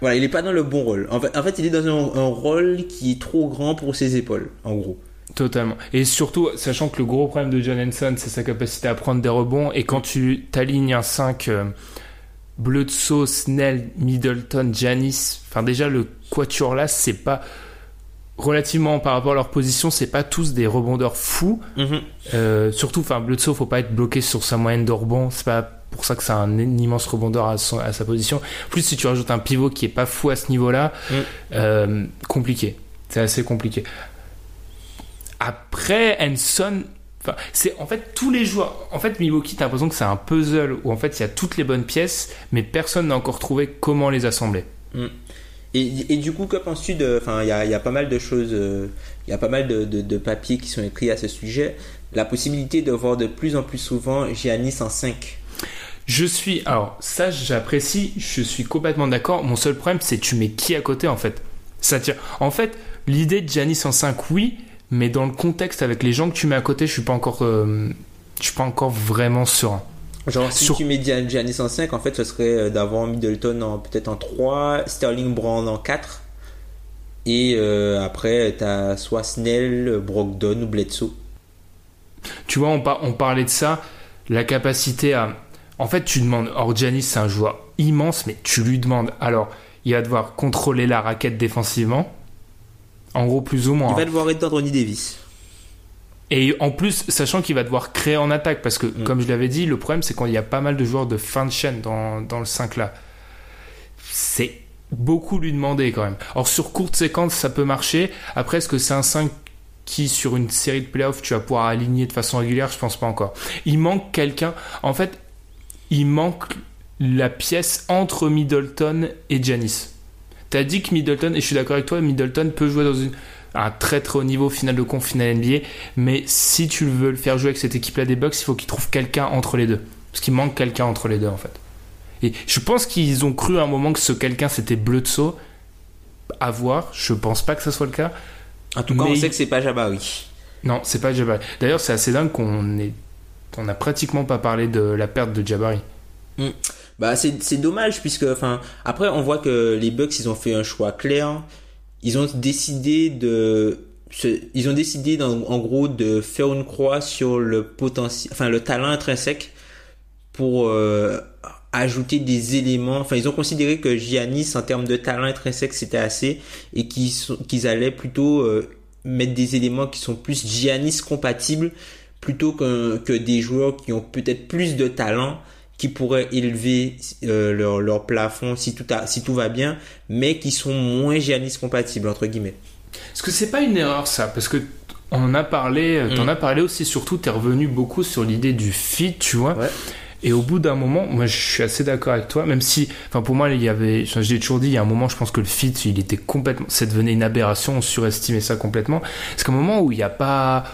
Voilà, il est pas dans le bon rôle. En fait, en fait il est dans un, un rôle qui est trop grand pour ses épaules, en gros. Totalement. Et surtout, sachant que le gros problème de John Henson, c'est sa capacité à prendre des rebonds. Et quand tu t'alignes un 5 euh, Bledsoe, Snell, Middleton, Janis, enfin déjà le quatuor là, c'est pas relativement par rapport à leur position, c'est pas tous des rebondeurs fous. Mhm. Euh, surtout, enfin Bledsoe, faut pas être bloqué sur sa moyenne de rebond. C'est pas pour ça que c'est un immense rebondeur à, son- à sa position. Plus si tu rajoutes un pivot qui est pas fou à ce niveau-là, Mm. euh, compliqué. C'est assez compliqué. Après, Henson, enfin, c'est en fait tous les joueurs. En fait, Milwaukee, t'as l'impression que c'est un puzzle où en fait il y a toutes les bonnes pièces, mais personne n'a encore trouvé comment les assembler. Et, et du coup, que penses-tu de. Enfin, il y a, il y a pas mal de choses. euh, Il y a pas mal de, de, de papiers qui sont écrits à ce sujet. La possibilité de voir de plus en plus souvent Giannis en 5. Je suis, alors ça j'apprécie, je suis complètement d'accord. Mon seul problème c'est tu mets qui à côté en fait? Ça tire. En fait, l'idée de Giannis en 5, oui, mais dans le contexte avec les gens que tu mets à côté, je suis pas encore, euh, je suis pas encore vraiment serein. Genre, si Sur- tu mets Gian- Giannis en 5, en fait, ce serait euh, d'avoir Middleton en, peut-être en 3, Sterling Brown en 4. Et euh, après, t'as soit Snell, Brogdon ou Bledsoe. Tu vois, on, par- on parlait de ça, la capacité à. En fait, tu demandes. Or, Giannis, c'est un joueur immense, mais tu lui demandes. Alors, il va devoir contrôler la raquette défensivement. En gros, plus ou moins. Il va devoir être d'Anthony Davis. Et en plus, sachant qu'il va devoir créer en attaque, parce que, comme je l'avais dit, le problème, c'est qu'il y a pas mal de joueurs de fin de chaîne dans, dans le 5 là. C'est beaucoup lui demander quand même. Alors, sur courte séquence, ça peut marcher. Après, est-ce que c'est un 5 qui, sur une série de playoffs, tu vas pouvoir aligner de façon régulière? Je pense pas encore. Il manque quelqu'un. En fait, il manque la pièce entre Middleton et Janis. T'as dit que Middleton, et je suis d'accord avec toi, Middleton peut jouer dans une, un très très haut niveau final de conf, final NBA, mais si tu veux le faire jouer avec cette équipe-là des Bucks, il faut qu'il trouve quelqu'un entre les deux. Parce qu'il manque quelqu'un entre les deux en fait. Et je pense qu'ils ont cru à un moment que ce quelqu'un c'était Bledsoe. À voir, je pense pas que ce soit le cas. En tout cas, Mais on sait que c'est pas Jabari. Non, c'est pas Jabari. D'ailleurs, c'est assez dingue qu'on ait... on a pratiquement pas parlé de la perte de Jabari. Bah, c'est dommage, puisque, enfin, après, on voit que les Bucks, ils ont fait un choix clair. Ils ont décidé de. en gros, de faire une croix sur le talent intrinsèque pour euh, ajouter des éléments. Enfin, ils ont considéré que Giannis, en termes de talent intrinsèque, c'était assez et qu'ils allaient plutôt euh, mettre des éléments qui sont plus Giannis compatibles plutôt que, que des joueurs qui ont peut-être plus de talent qui pourraient élever euh, leur, leur plafond si tout, a, si tout va bien, mais qui sont moins Giannis compatibles, entre guillemets. Est-ce que c'est pas une erreur ça? Parce que on en a parlé, euh, t'en Mm. as parlé aussi, surtout t'es revenu beaucoup sur l'idée du fit, tu vois. Ouais. Et au bout d'un moment, moi je suis assez d'accord avec toi, même si, enfin pour moi il y avait, je l'ai toujours dit, il y a un moment je pense que le fit il était complètement, ça devenait une aberration, on surestimait ça complètement. Parce qu'à un moment où il n'y a pas,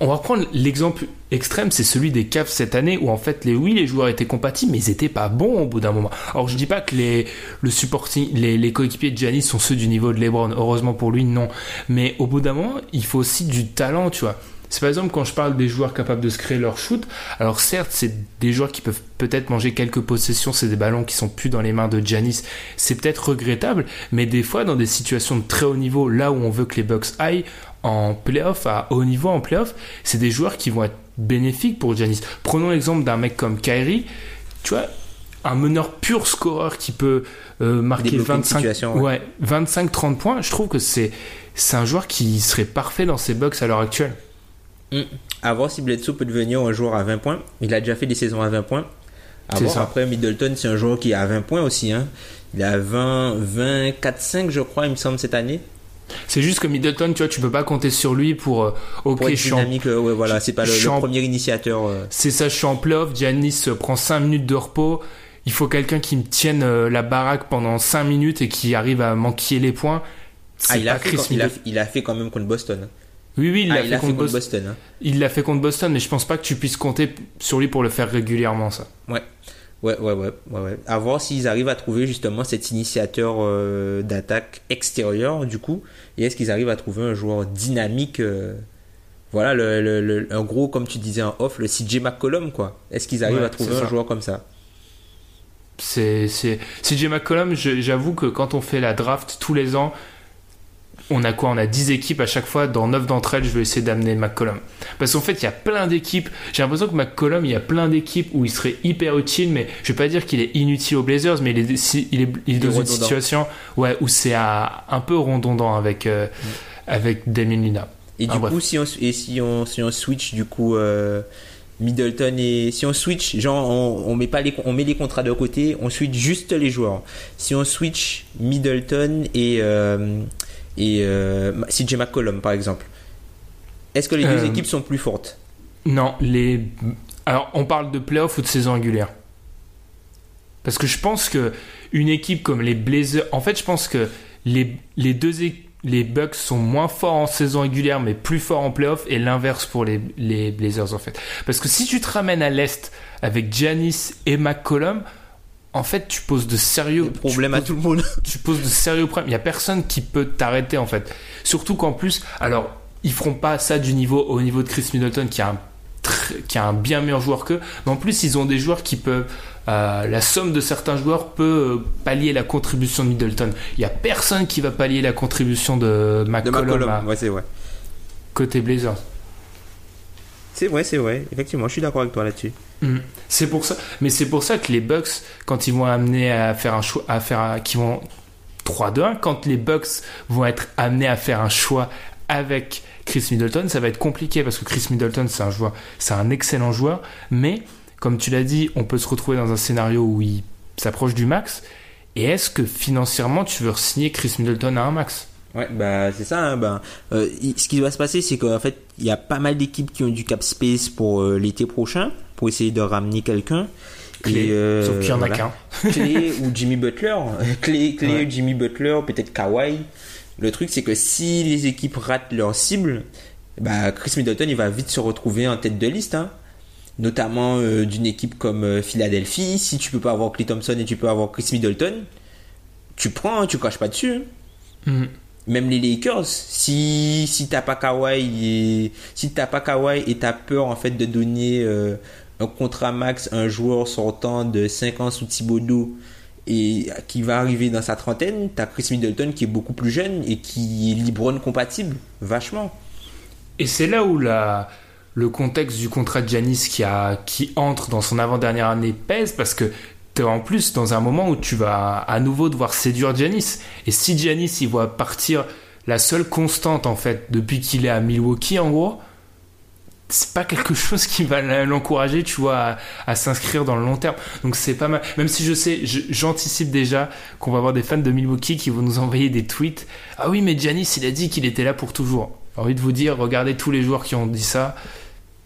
on va reprendre l'exemple extrême, c'est celui des Cavs cette année où en fait les oui les joueurs étaient compatibles mais ils étaient pas bons au bout d'un moment. Alors je dis pas que les le supporting les, coéquipiers de Giannis sont ceux du niveau de LeBron, heureusement pour lui non, mais au bout d'un moment, il faut aussi du talent, tu vois. C'est par exemple quand je parle des joueurs capables de se créer leur shoot. Alors certes, c'est des joueurs qui peuvent peut-être manger quelques possessions, c'est des ballons qui sont plus dans les mains de Giannis. C'est peut-être regrettable, mais des fois dans des situations de très haut niveau, là où on veut que les Bucks aillent en playoff, à haut niveau en playoff, c'est des joueurs qui vont être bénéfiques pour Giannis. Prenons l'exemple d'un mec comme Kyrie, tu vois, un meneur pur scoreur qui peut euh, marquer Débloquer une 25 situation, ouais. ouais, 25 30 points, je trouve que c'est un joueur qui serait parfait dans ses Bucks à l'heure actuelle. À voir si Bledsoe peut devenir un joueur à 20 points. Il a déjà fait des saisons à 20 points. À C'est voir. ça. Après, Middleton, c'est un joueur qui est à 20 points aussi. Hein. Il a 20, 24, 5, je crois, il me semble, cette année. C'est juste que Middleton, tu vois, tu peux pas compter sur lui pour euh, OK, Pour je être suis en- dynamique, euh, ouais, voilà, c'est pas le, le en- premier initiateur. euh. C'est ça, je suis en playoff, Giannis prend 5 minutes de repos. Il faut quelqu'un qui me tienne euh, la baraque pendant 5 minutes et qui arrive à manquer les points. Ah, il a, pas fait, Chris quand- il, a, Middleton. il a fait quand même contre Boston. hein. Oui, oui, il Ah, l'a fait, contre fait contre Boston. Boston. hein. Il l'a fait contre Boston, mais je pense pas que tu puisses compter sur lui pour le faire régulièrement, ça. Ouais. Ouais, ouais, ouais, ouais, ouais. À voir s'ils arrivent à trouver justement cet initiateur euh, d'attaque extérieur, du coup. Et est-ce qu'ils arrivent à trouver un joueur dynamique euh, Voilà, le, le, le- un gros, comme tu disais en off, le CJ McCollum, quoi. Est-ce qu'ils arrivent Ouais, à trouver un joueur comme ça? C'est, c'est, CJ McCollum, j'avoue que quand on fait la draft tous les ans, on a quoi On a 10 équipes à chaque fois. Dans 9 d'entre elles, je vais essayer d'amener McCollum. Parce qu'en fait, il y a plein d'équipes. J'ai l'impression que McCollum, il y a plein d'équipes où il serait hyper utile, mais je vais pas dire qu'il est inutile aux Blazers, mais il est, si- il est, il est dans une situation ouais, où c'est un peu redondant avec, euh, avec Damien Lillard. Et du bref. coup, si on, et si on, si on switch, du coup, euh, Middleton et si on switch, genre, on, on met pas les, on met les contrats de côté, on switch juste les joueurs. Si on switch Middleton et, euh, et euh, CJ McCollum, par exemple, est-ce que les deux Euh, équipes sont plus fortes? Non, les. Alors, on parle de playoff ou de saison régulière? Parce que je pense que une équipe comme les Blazers. En fait, je pense que les, les deux les Bucks sont moins forts en saison régulière, mais plus forts en playoff, et l'inverse pour les, les Blazers, en fait. Parce que si tu te ramènes à l'Est avec Giannis et McCollum, en fait, tu poses de sérieux Problème à tout le monde. tu poses de sérieux problèmes. Il y a personne qui peut t'arrêter en fait. Surtout qu'en plus, alors ils feront pas ça du niveau au niveau de Chris Middleton qui a un qui a un bien meilleur joueur qu'eux, mais en plus ils ont des joueurs qui peuvent euh, la somme de certains joueurs peut euh, pallier la contribution de Middleton. Il y a personne qui va pallier la contribution de De McCollum, McCollum, à ouais, c'est vrai. côté Blazers. C'est vrai, c'est vrai. Effectivement, je suis d'accord avec toi là-dessus. Mm. C'est pour ça, mais c'est pour ça que les Bucks, quand ils vont amener à faire un choix, à faire, qui vont 3-2-1, quand les Bucks vont être amenés à faire un choix avec Chris Middleton, ça va être compliqué parce que Chris Middleton, c'est un joueur, c'est un excellent joueur, mais comme tu l'as dit, on peut se retrouver dans un scénario où il s'approche du max. Et est-ce que financièrement, tu veux signer Chris Middleton à un max? Ouais, bah c'est ça. hein, ben, euh, ce qui va se passer, c'est qu'en fait, il y a pas mal d'équipes qui ont du cap space pour euh, l'été prochain, pour essayer de ramener quelqu'un. Clé, euh, sauf qu'il y en a qu'un. Clé ou Jimmy Butler. Clé, Clé Ouais. Jimmy Butler, peut-être Kawhi. Le truc, c'est que si les équipes ratent leur cible, bah, Chris Middleton, il va vite se retrouver en tête de liste. Hein. Notamment euh, d'une équipe comme euh, Philadelphie. Si tu peux pas avoir Clay Thompson et tu peux avoir Chris Middleton, tu prends, hein, tu craches pas dessus. hein Mm. Même les Lakers, si si t'as pas Kawhi et si t'as pas Kawhi et t'as peur en fait de donner euh, un contrat max à un joueur sortant de 5 ans sous Thibodeau et qui va arriver dans sa trentaine, t'as Chris Middleton qui est beaucoup plus jeune et qui est LeBron compatible, vachement. Et c'est là où la, le contexte du contrat de Giannis qui, qui entre dans son avant-dernière année pèse parce que tu es en plus dans un moment où tu vas à nouveau devoir séduire Giannis. Et si Giannis il voit partir la seule constante en fait depuis qu'il est à Milwaukee en gros, c'est pas quelque chose qui va l'encourager, tu vois, à, à s'inscrire dans le long terme. Donc c'est pas mal. Même si je sais, j'anticipe déjà qu'on va avoir des fans de Milwaukee qui vont nous envoyer des tweets. Ah oui, mais Giannis, il a dit qu'il était là pour toujours. J'ai envie de vous dire, regardez tous les joueurs qui ont dit ça.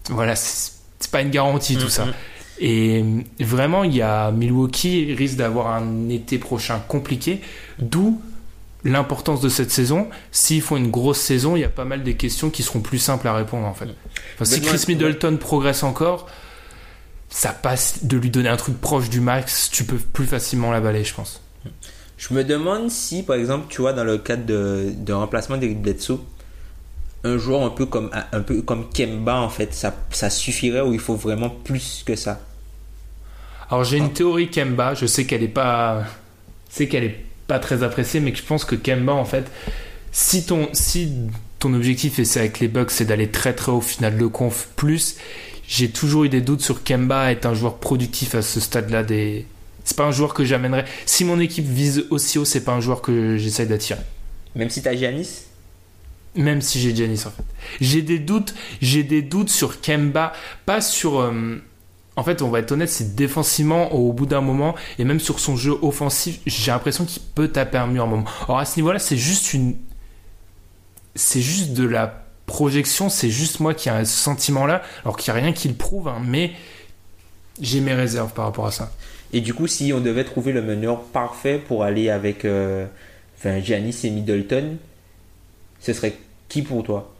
Voilà, c'est c'est pas une garantie tout ça. Et euh, vraiment, il y a Milwaukee risque d'avoir un été prochain compliqué, d'où l'importance de cette saison. S'ils font une grosse saison, il y a pas mal des questions qui seront plus simples à répondre en fait. Enfin, si Chris Middleton progresse encore, ça passe de lui donner un truc proche du max, tu peux plus facilement l'avaler, je pense. Je me demande si, par exemple, tu vois, dans le cadre de, de remplacement d'Eric Bledsoe, un joueur un peu comme un peu comme Kemba en fait, ça, ça suffirait ou il faut vraiment plus que ça? Alors j'ai une théorie Kemba, je sais qu'elle est pas, c'est qu'elle est pas très appréciée, mais que je pense que Kemba en fait, si ton si ton objectif et c'est avec les Bucks, c'est d'aller très très haut final de conf plus, j'ai toujours eu des doutes sur Kemba être un joueur productif à ce stade-là des. C'est pas un joueur que j'amènerais. Si mon équipe vise aussi haut, c'est pas un joueur que j'essaye d'attirer. Même si t'as Giannis? Même si j'ai Giannis en fait. J'ai des doutes, j'ai des doutes sur Kemba, pas sur. euh, en fait, on va être honnête, c'est défensivement au bout d'un moment et même sur son jeu offensif, j'ai l'impression qu'il peut taper un mur un moment. Alors à ce niveau-là, c'est juste une, c'est juste de la projection, c'est juste moi qui ai un sentiment-là, alors qu'il n'y a rien qui le prouve, hein, mais j'ai mes réserves par rapport à ça. Et du coup, si on devait trouver le meneur parfait pour aller avec euh, et Middleton, ce serait qui pour toi?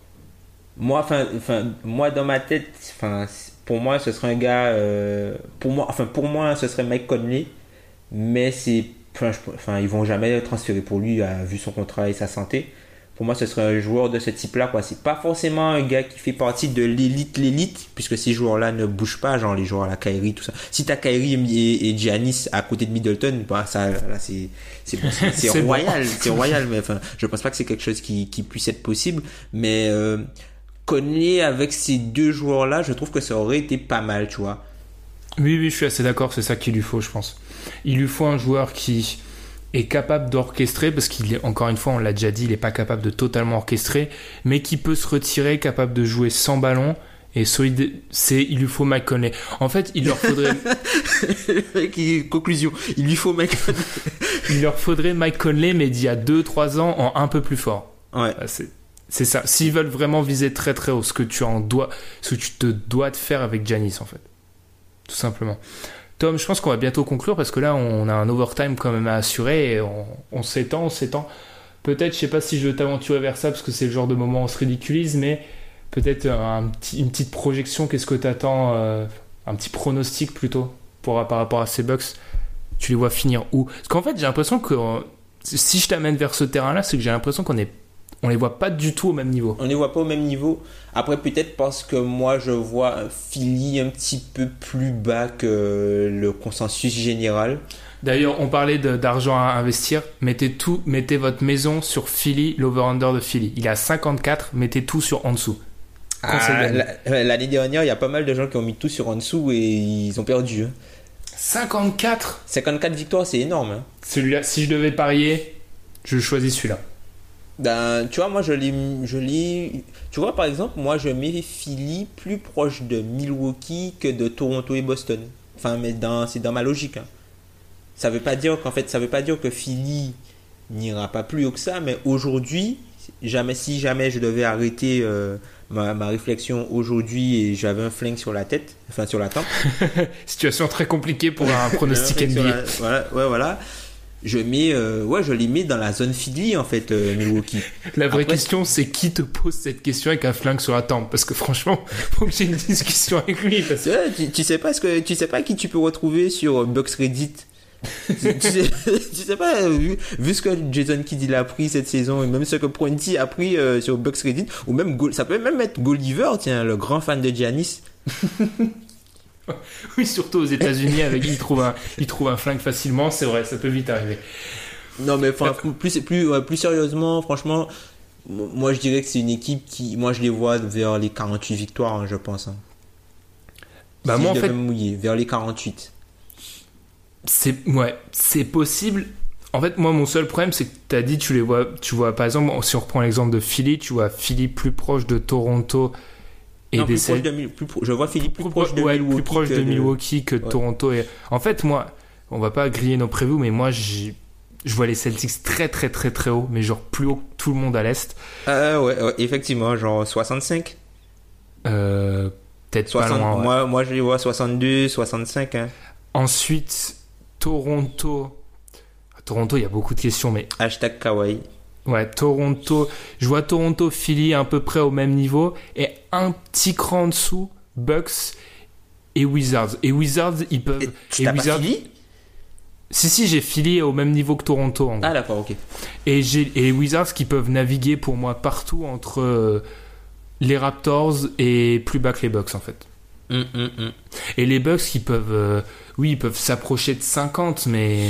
Moi, enfin, moi dans ma tête, enfin, pour moi, ce serait un gars, euh, pour moi, enfin, pour moi, ce serait Mike Conley, mais c'est, enfin, ils vont jamais transférer pour lui, euh, vu son contrat et sa santé. Pour moi, ce serait un joueur de ce type-là, quoi. C'est pas forcément un gars qui fait partie de l'élite, l'élite, puisque ces joueurs-là ne bougent pas, genre les joueurs à la Kyrie, tout ça. Si t'as Kyrie et, et Giannis à côté de Middleton, bah, ça, là, c'est, c'est, bon. royal, c'est royal, mais enfin, je pense pas que c'est quelque chose qui, qui puisse être possible, mais, euh, Conley avec ces deux joueurs-là, je trouve que ça aurait été pas mal, tu vois. Oui, oui, je suis assez d'accord, c'est ça qu'il lui faut, je pense. Il lui faut un joueur qui est capable d'orchestrer, parce qu'il est, encore une fois, on l'a déjà dit, il n'est pas capable de totalement orchestrer, mais qui peut se retirer, capable de jouer sans ballon, et solide, c'est, il lui faut Mike Conley. En fait, il leur faudrait, Conclusion, il lui faut il leur faudrait Mike Conley, mais d'il y a 2-3 ans, en un peu plus fort. ouais. Ah, C'est, c'est ça. S'ils veulent vraiment viser très très haut, ce que tu te dois de faire avec Janis, en fait. Tout simplement. Tom, je pense qu'on va bientôt conclure parce que là, on a un overtime quand même à assurer et on, s'étend, on s'étend. Peut-être, je sais pas si je veux t'aventurer vers ça parce que c'est le genre de moment où on se ridiculise, mais peut-être un une petite projection. Qu'est-ce que t'attends euh, Un petit pronostic plutôt pour, par rapport à ces Bucks? Tu les vois finir où? Parce qu'en fait, j'ai l'impression que euh, si je t'amène vers ce terrain-là, c'est que j'ai l'impression qu'on est on les voit pas du tout au même niveau. On ne les voit pas au même niveau. Après, peut-être parce que moi, je vois Philly un petit peu plus bas que le consensus général. D'ailleurs, on parlait d'argent à investir. Mettez tout, mettez votre maison sur Philly, l'over-under de Philly. Il est à 54, mettez tout sur en dessous. Ah, L'année dernière, il y a pas mal de gens qui ont mis tout sur en dessous et ils ont perdu. hein. 54 54 victoires, c'est énorme. hein. Celui-là, si je devais parier, je choisis celui-là. Ben, tu vois, moi, je l'ai, je l'ai. Tu vois, par exemple, moi, je mets Philly plus proche de Milwaukee que de Toronto et Boston. Enfin, mais dans, c'est dans ma logique. hein. Ça veut pas dire qu'en fait, ça veut pas dire que Philly n'ira pas plus haut que ça, mais aujourd'hui, jamais, si jamais je devais arrêter euh, ma, ma réflexion aujourd'hui et j'avais un flingue sur la tête, enfin sur la tempe, Situation très compliquée pour un pronostic NBA. la- voilà, ouais, voilà. Je mets, euh, ouais, je les mets dans la zone Philly en fait, euh, Milwaukee. La vraie Après- question, c'est qui te pose cette question avec un flingue sur la tempe? Parce que franchement, faut que j'ai une discussion avec lui. Parce que... Ouais, tu, tu sais pas ce que tu sais pas qui tu peux retrouver sur Box Reddit. tu, tu sais, tu sais pas euh, vu, vu ce que Jason Kidd a pris cette saison et même ce que Prunty a pris euh, sur Box Reddit ou même ça peut même être Gulliver tiens le grand fan de Giannis Oui, surtout aux États-Unis, avec il trouve un, il trouve un flingue facilement. C'est vrai, ça peut vite arriver. non mais enfin plus plus ouais, plus sérieusement franchement moi je dirais que c'est une équipe qui moi je les vois vers les 48 victoires hein, je pense hein. Bah Si moi, en fait, mouiller vers les 48 C'est ouais, c'est possible. En fait, moi, mon seul problème, c'est que tu as dit, tu les vois, tu vois, par exemple, si on reprend l'exemple de Philly, tu vois Philly plus proche de Toronto et Non, des plus proche de plus pro- je vois Philippe plus plus proche de ouais, Milwaukee plus proche que de Milwaukee que de Ouais. Toronto. Et en fait, moi, on va pas griller nos previews, mais moi, j'ai- je vois les Celtics très, très, très, très haut, mais genre plus haut que tout le monde à l'est. Ah ouais, ouais, effectivement, genre 65. Euh, Peut-être 60, pas loin. ouais. moi, moi, je les vois 62, 65. Hein. Ensuite, Toronto. Toronto, il y a beaucoup de questions, mais Hashtag kawaii. Ouais, Toronto. Je vois Toronto, Philly à peu près au même niveau. Et un petit cran en dessous, Bucks et Wizards. Et Wizards, ils peuvent. Et tu et pas Wizards. Philly? Si, si, j'ai Philly au même niveau que Toronto. en gros. Ah d'accord, ok. Et j'ai et les Wizards qui peuvent naviguer pour moi partout entre euh, les Raptors et plus bas que les Bucks en fait. Hum, hum, hum. Et les Bucks qui peuvent, euh, oui, ils peuvent s'approcher de 50, mais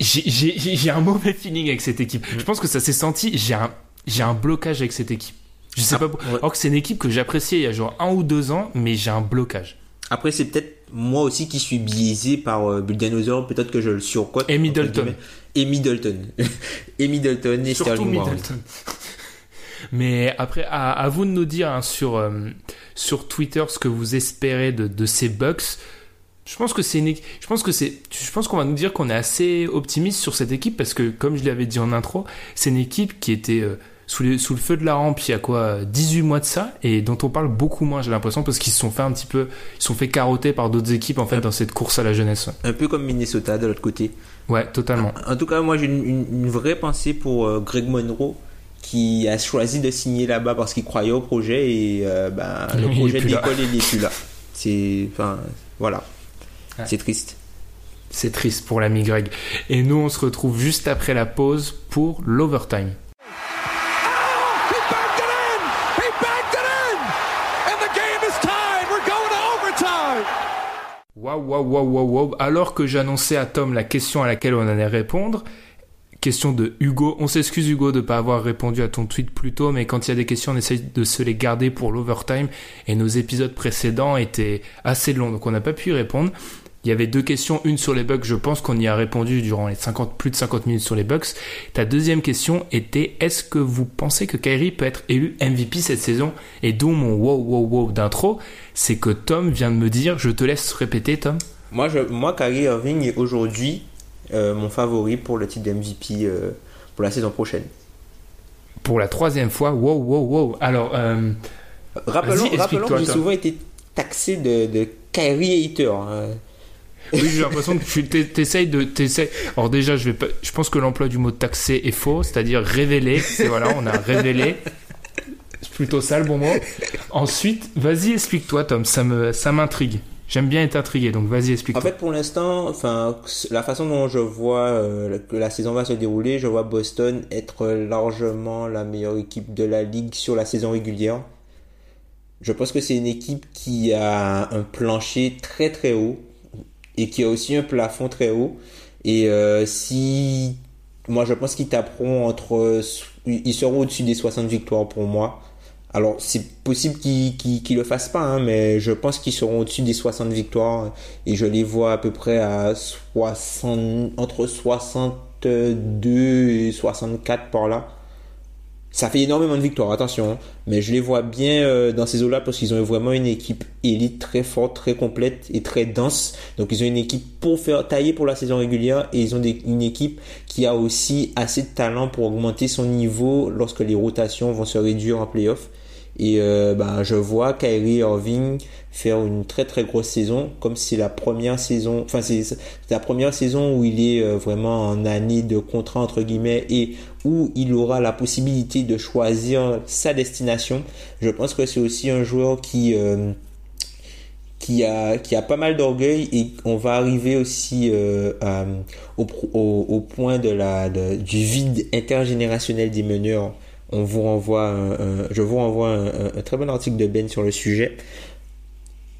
j'ai- un mauvais feeling avec cette équipe. Je pense que ça s'est senti. J'ai un, blocage avec cette équipe. Je sais Ah, pas. pour- ouais. Alors que c'est une équipe que j'appréciais il y a genre un ou deux ans, mais j'ai un blocage. Après, c'est peut-être moi aussi qui suis biaisé par euh, Bulldozer. Peut-être que je le surcote. Et Middleton. Et Middleton. et Middleton et Surtout Sterling. Middleton. Mais après, à, à vous de nous dire hein, sur, euh, sur Twitter ce que vous espérez de, de ces Bucks. Je pense que c'est une, je pense que c'est, je pense qu'on va nous dire qu'on est assez optimiste sur cette équipe parce que, comme je l'avais dit en intro, c'est une équipe qui était euh, sous, les- sous le feu de la rampe il y a quoi, 18 mois de ça et dont on parle beaucoup moins, j'ai l'impression, parce qu'ils se sont fait un petit peu, ils se sont fait carotter par d'autres équipes en fait dans cette course à la jeunesse. Un peu comme Minnesota de l'autre côté. Ouais, totalement. En tout cas, moi j'ai une, une- une vraie pensée pour euh, Greg Monroe qui a choisi de signer là-bas parce qu'il croyait au projet et euh, ben, le projet l'école il n'est plus là. C'est, enfin, voilà. Ouais. C'est triste. C'est triste pour l'ami Greg. Et nous, on se retrouve juste après la pause pour l'overtime. He backed it in! He backed it in! And the game is tied! We're going to overtime! Waouh, waouh, waouh, waouh, waouh. Alors que j'annonçais à Tom la question à laquelle on allait répondre, question de Hugo. On s'excuse Hugo de ne pas avoir répondu à ton tweet plus tôt, mais quand il y a des questions, on essaye de se les garder pour l'overtime. Et nos épisodes précédents étaient assez longs, donc on n'a pas pu y répondre. Il y avait deux questions, une sur les bugs, je pense qu'on y a répondu durant les 50, plus de 50 minutes sur les bugs. Ta deuxième question était, est-ce que vous pensez que Kyrie peut être élu MVP cette saison? Et d'où mon wow wow wow d'intro, c'est que Tom vient de me dire, je te laisse répéter Tom. Moi, je, moi, Kyrie Irving est aujourd'hui euh, mon favori pour le titre de MVP euh, pour la saison prochaine. pour la troisième fois. Wow, wow, wow. Alors, euh, Rappelons, rappelons que j'ai souvent été taxé de, de Kyrie hater. hein. Oui, j'ai l'impression que tu t'es- t'essayes de, t'essayes. Alors déjà, je pense que l'emploi du mot taxer est faux, c'est-à-dire révéler. C'est voilà, on a révélé. C'est plutôt ça le bon mot. Ensuite, vas-y, explique-toi, Tom. Ça me, ça m'intrigue. J'aime bien être intrigué, donc vas-y, En explique-toi. fait, pour l'instant, enfin, la façon dont je vois euh, que la saison va se dérouler, je vois Boston être largement la meilleure équipe de la ligue sur la saison régulière. Je pense que c'est une équipe qui a un plancher très très haut et qui a aussi un plafond très haut. Et euh, si moi je pense qu'ils taperont entre ils seront au-dessus des 60 victoires pour moi. Alors c'est possible qu'ils qu'ils- qu'ils le fassent pas hein, mais je pense qu'ils seront au-dessus des 60 victoires et je les vois à peu près à 60 entre 62 et 64 par là. Ça fait énormément de victoires, attention. hein. Mais je les vois bien euh, dans ces eaux-là parce qu'ils ont vraiment une équipe élite très forte, très complète et très dense. Donc ils ont une équipe pour faire tailler pour la saison régulière et ils ont une équipe qui a aussi assez de talent pour augmenter son niveau lorsque les rotations vont se réduire en playoff. Et euh, ben, je vois Kyrie Irving faire une très très grosse saison, comme c'est la première saison, enfin c'est la première saison où il est euh, vraiment en année de contrat entre guillemets et où il aura la possibilité de choisir sa destination. Je pense que c'est aussi un joueur qui euh, qui a qui a pas mal d'orgueil et on va arriver aussi euh, au, au, point de la du vide intergénérationnel des meneurs. On vous renvoie, je vous renvoie un très bon article de Ben sur le sujet.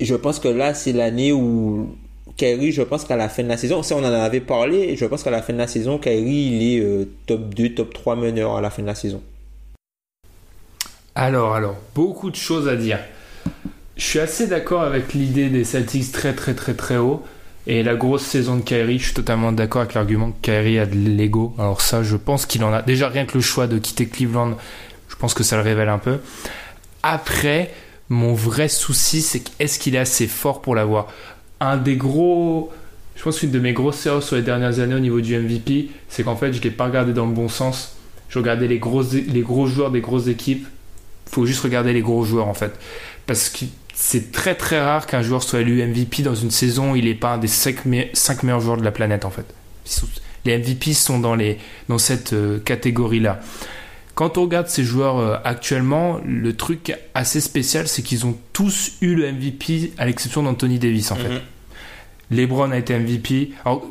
Je pense que là c'est l'année où Kyrie, je pense qu'à la fin de la saison, ça on en avait parlé, je pense qu'à la fin de la saison, Kyrie il est euh, top 2, top 3 meneur à la fin de la saison. Alors, alors, beaucoup de choses à dire. Je suis assez d'accord avec l'idée des Celtics très très très très haut. Et la grosse saison de Kyrie, je suis totalement d'accord avec l'argument que Kyrie a de l'ego. Alors ça, je pense qu'il en a. Déjà, rien que le choix de quitter Cleveland, je pense que ça le révèle un peu. Après, mon vrai souci, c'est est-ce qu'il est assez fort pour l'avoir? Un des gros... Je pense qu'une de mes grosses erreurs sur les dernières années au niveau du MVP, c'est qu'en fait, je ne l'ai pas regardé dans le bon sens. Je regardais les gros, les gros joueurs des grosses équipes. faut juste regarder les gros joueurs, en fait. Parce que c'est très très rare qu'un joueur soit élu MVP dans une saison où il n'est pas un des 5, meilleurs joueurs de la planète, en fait. Les MVP sont dans, les, dans cette euh, catégorie-là. Quand on regarde ces joueurs euh, actuellement, le truc assez spécial, c'est qu'ils ont tous eu le MVP, à l'exception d'Anthony Davis, en fait. Mhm. LeBron a été MVP. Alors,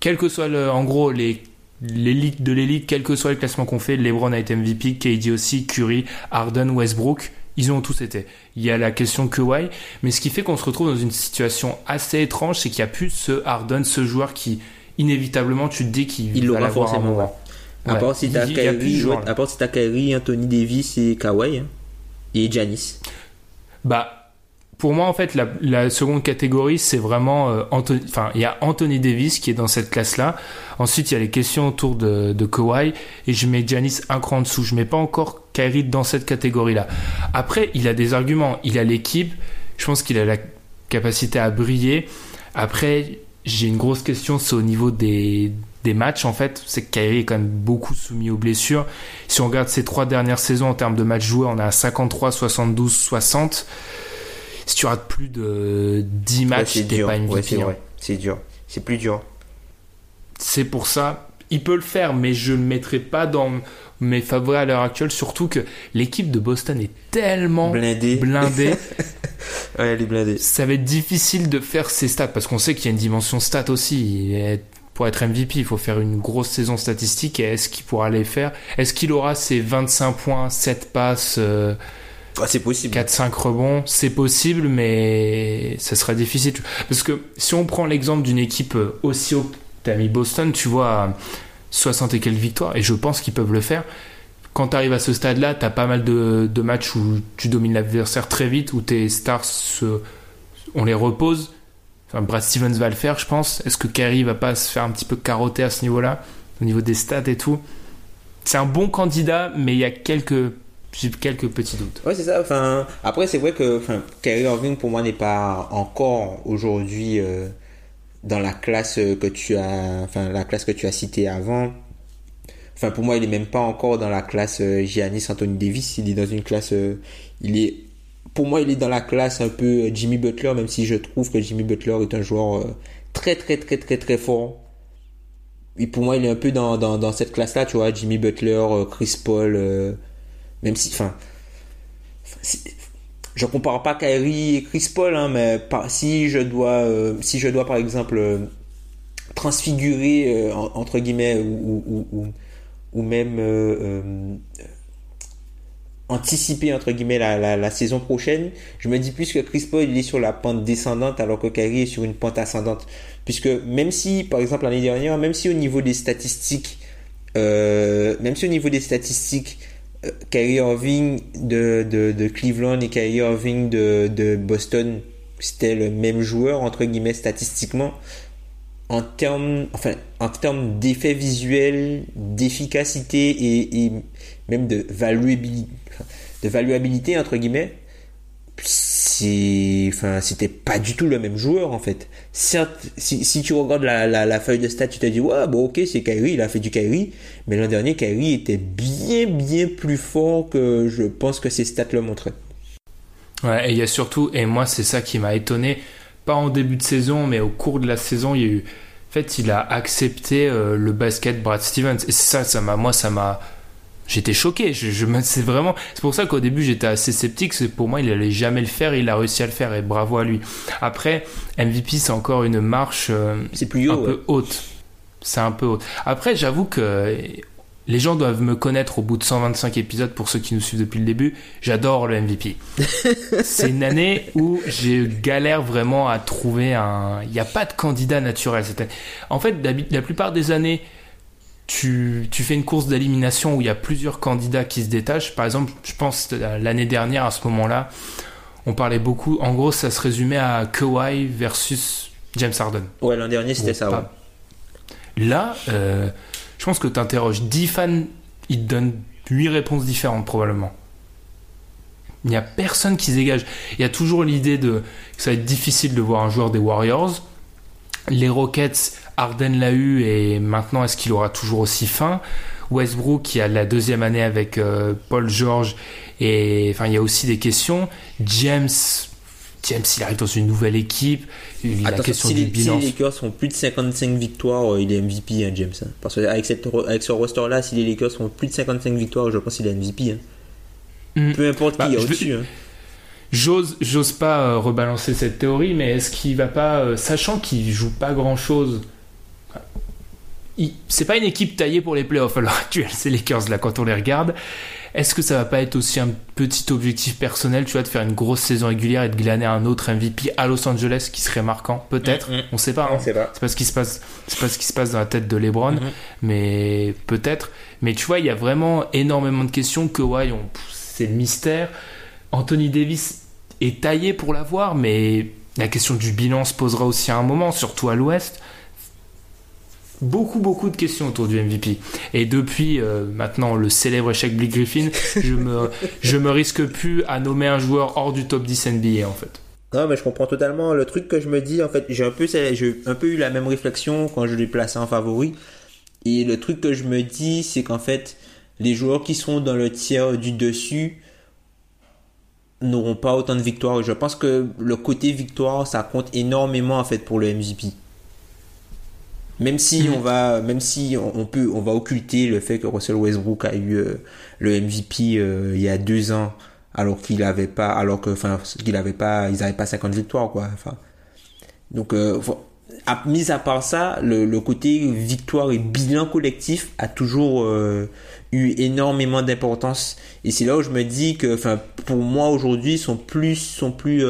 quel que soit le, en gros les l'élite de l'élite, quel que soit le classement qu'on fait, LeBron a été MVP, KD aussi, Curry, Harden, Westbrook, ils ont tous été. Il y a la question Kawhi, mais ce qui fait qu'on se retrouve dans une situation assez étrange, c'est qu'il n'y a plus ce Harden, ce joueur qui inévitablement tu te dis qu'il Il va l'aura l'avoir un forcément, À part si t'as Kyrie, ouais, là. à part si t'as Kyrie, Anthony Davis et Kawhi hein, et Giannis. Bah, pour moi, en fait, la, la seconde catégorie, c'est vraiment euh, Anthony. Enfin, il y a Anthony Davis qui est dans cette classe-là. Ensuite, il y a les questions autour de, de Kawhi et je mets Giannis un cran en dessous. Je mets pas encore Kyrie dans cette catégorie-là. Après, il a des arguments. Il a l'équipe. Je pense qu'il a la capacité à briller. Après, j'ai une grosse question, c'est au niveau des, des matchs en fait. C'est que Kyrie est quand même beaucoup soumis aux blessures. Si on regarde ces trois dernières saisons en termes de matchs joués, on a 53, 72, 60. Si tu rates plus de 10 Ouais, matchs, c'est t'es dur. pas. Ouais, c'est hein. dur. C'est plus dur. C'est pour ça, il peut le faire, mais je le mettrai pas dans. mes favoris à l'heure actuelle, surtout que l'équipe de Boston est tellement Blindée. blindée. Ouais, elle est blindée. ça va être difficile de faire ses stats parce qu'on sait qu'il y a une dimension stat aussi. Pour être MVP, il faut faire une grosse saison statistique. Et est-ce qu'il pourra les faire? Est-ce qu'il aura ses 25 points, 7 passes, euh, Ah, c'est possible. 4-5 rebonds? C'est possible, mais ça sera difficile. Parce que si on prend l'exemple d'une équipe euh, aussi haut que t'as mis Boston, tu vois, à 60 et quelques victoires, et je pense qu'ils peuvent le faire. Quand tu arrives à ce stade-là, tu as pas mal de, de matchs où tu domines l'adversaire très vite, où tes stars, se- on les repose. Enfin, Brad Stevens va le faire, je pense. Est-ce que Kerry va pas se faire un petit peu carotter à ce niveau-là, au niveau des stats et tout? C'est un bon candidat, mais il y a quelques, quelques petits doutes. Ouais, c'est ça. Enfin, après, c'est vrai que enfin, Kyrie Irving, pour moi, n'est pas encore aujourd'hui euh, dans la classe que tu as, enfin, la classe que tu as citée avant. Enfin, pour moi, il est même pas encore dans la classe euh, Giannis Anthony Davis. Il est dans une classe, euh, il est, pour moi, il est dans la classe un peu euh, Jimmy Butler, même si je trouve que Jimmy Butler est un joueur euh, très, très, très, très, très fort. Et pour moi, il est un peu dans, dans, cette classe-là, tu vois, Jimmy Butler, euh, Chris Paul, euh, même si, enfin, je compare pas Kyrie et Chris Paul, hein, mais si je dois, euh, si je dois par exemple euh, transfigurer euh, en- entre guillemets ou, ou, même euh, euh, anticiper entre guillemets la, la, saison prochaine, je me dis plus que Chris Paul il est sur la pente descendante alors que Kyrie est sur une pente ascendante, puisque même si par exemple l'année dernière, même si au niveau des statistiques, euh, même si au niveau des statistiques euh, Irving de, de, de Cleveland et Kyrie Irving de, de Boston, c'était le même joueur, entre guillemets, statistiquement. En termes, enfin, en termes d'effet visuel, d'efficacité et même de valuabilité, de valuabilité, entre guillemets, c'était pas du tout le même joueur, en fait. Certes, si, tu regardes la, feuille de stats, tu te dis, ouais, bon, ok, c'est Kyrie, il a fait du Kyrie. Mais l'an dernier, Kyrie était bien, bien plus fort que je pense que ses stats le montraient. Ouais, et il y a surtout, et moi c'est ça qui m'a étonné, pas en début de saison, mais au cours de la saison, il y a eu, en fait, il a accepté euh, le basket Brad Stevens, et ça, ça m'a, moi, ça m'a, j'étais choqué. Je, je c'est vraiment, c'est pour ça qu'au début j'étais assez sceptique. C'est pour moi, il allait jamais le faire, il a réussi à le faire, et bravo à lui. Après, MVP, c'est encore une marche euh, C'est plus un haut, ouais. peu haute. C'est un peu haute. Après, j'avoue que les gens doivent me connaître au bout de 125 épisodes pour ceux qui nous suivent depuis le début. J'adore le MVP. c'est une année où j'ai galère vraiment à trouver un. Il n'y a pas de candidat naturel. En fait, la plupart des années, tu, tu fais une course d'élimination où il y a plusieurs candidats qui se détachent. Par exemple, je pense l'année dernière à ce moment-là, on parlait beaucoup. En gros, ça se résumait à Kawhi versus James Harden. Ouais, l'an dernier, c'était ça, pas- ouais. Là, euh, je pense que tu interroges 10 fans, ils te donnent 8 réponses différentes probablement. Il n'y a personne qui se dégage. Il y a toujours l'idée de que ça va être difficile de voir un joueur des Warriors. Les Rockets, Harden l'a eu et maintenant est-ce qu'il aura toujours aussi faim? Westbrook qui a la deuxième année avec euh, Paul George et enfin il y a aussi des questions. James, James il arrive dans une nouvelle équipe. Il la Attention, question si, du les, si bilan. les Lakers font plus de 55 victoires, euh, il est MVP, hein, James. hein. Parce qu'avec cette, avec ce roster-là, si les Lakers font plus de 55 victoires, je pense qu'il est MVP. hein. Mm. Peu importe Bah, qui est je vais- au-dessus. hein. J'ose, j'ose pas euh, rebalancer cette théorie, mais est-ce qu'il va pas, euh, sachant qu'il joue pas grand chose, c'est pas une équipe taillée pour les playoffs à l'heure actuelle, c'est les Lakers là quand on les regarde. Est-ce que ça va pas être aussi un petit objectif personnel, tu vois, de faire une grosse saison régulière et de glaner un autre MVP à Los Angeles qui serait marquant, peut-être, Mm, mm. on sait pas. hein. Sait pas. C'est pas ce qui se passe, c'est pas ce qui se passe dans la tête de LeBron, Mhm. mais peut-être. Mais tu vois, il y a vraiment énormément de questions que ouais, on- c'est le mystère. Anthony Davis est taillé pour l'avoir, mais la question du bilan se posera aussi à un moment, surtout à l'Ouest. Beaucoup, beaucoup de questions autour du MVP. Et depuis euh, maintenant le célèbre échec Blake Griffin, je me, je me risque plus à nommer un joueur hors du top 10 NBA en fait. Non, mais je comprends totalement. Le truc que je me dis, en fait, j'ai un peu, j'ai un peu eu la même réflexion quand je l'ai placé en favori. Et le truc que je me dis, c'est qu'en fait, les joueurs qui seront dans le tiers du dessus n'auront pas autant de victoires. Je pense que le côté victoire, ça compte énormément, en fait, pour le MVP. Même si on va, même si on, on peut, on va occulter le fait que Russell Westbrook a eu euh, le MVP euh, il y a deux ans, alors qu'il avait pas, alors que, enfin, qu'il avait pas, ils avaient pas 50 victoires, quoi. Enfin, donc, euh, faut- à, mis à part ça, le, le côté victoire et bilan collectif a toujours euh, eu énormément d'importance. Et c'est là où je me dis que, enfin, pour moi aujourd'hui, sont plus, sont plus,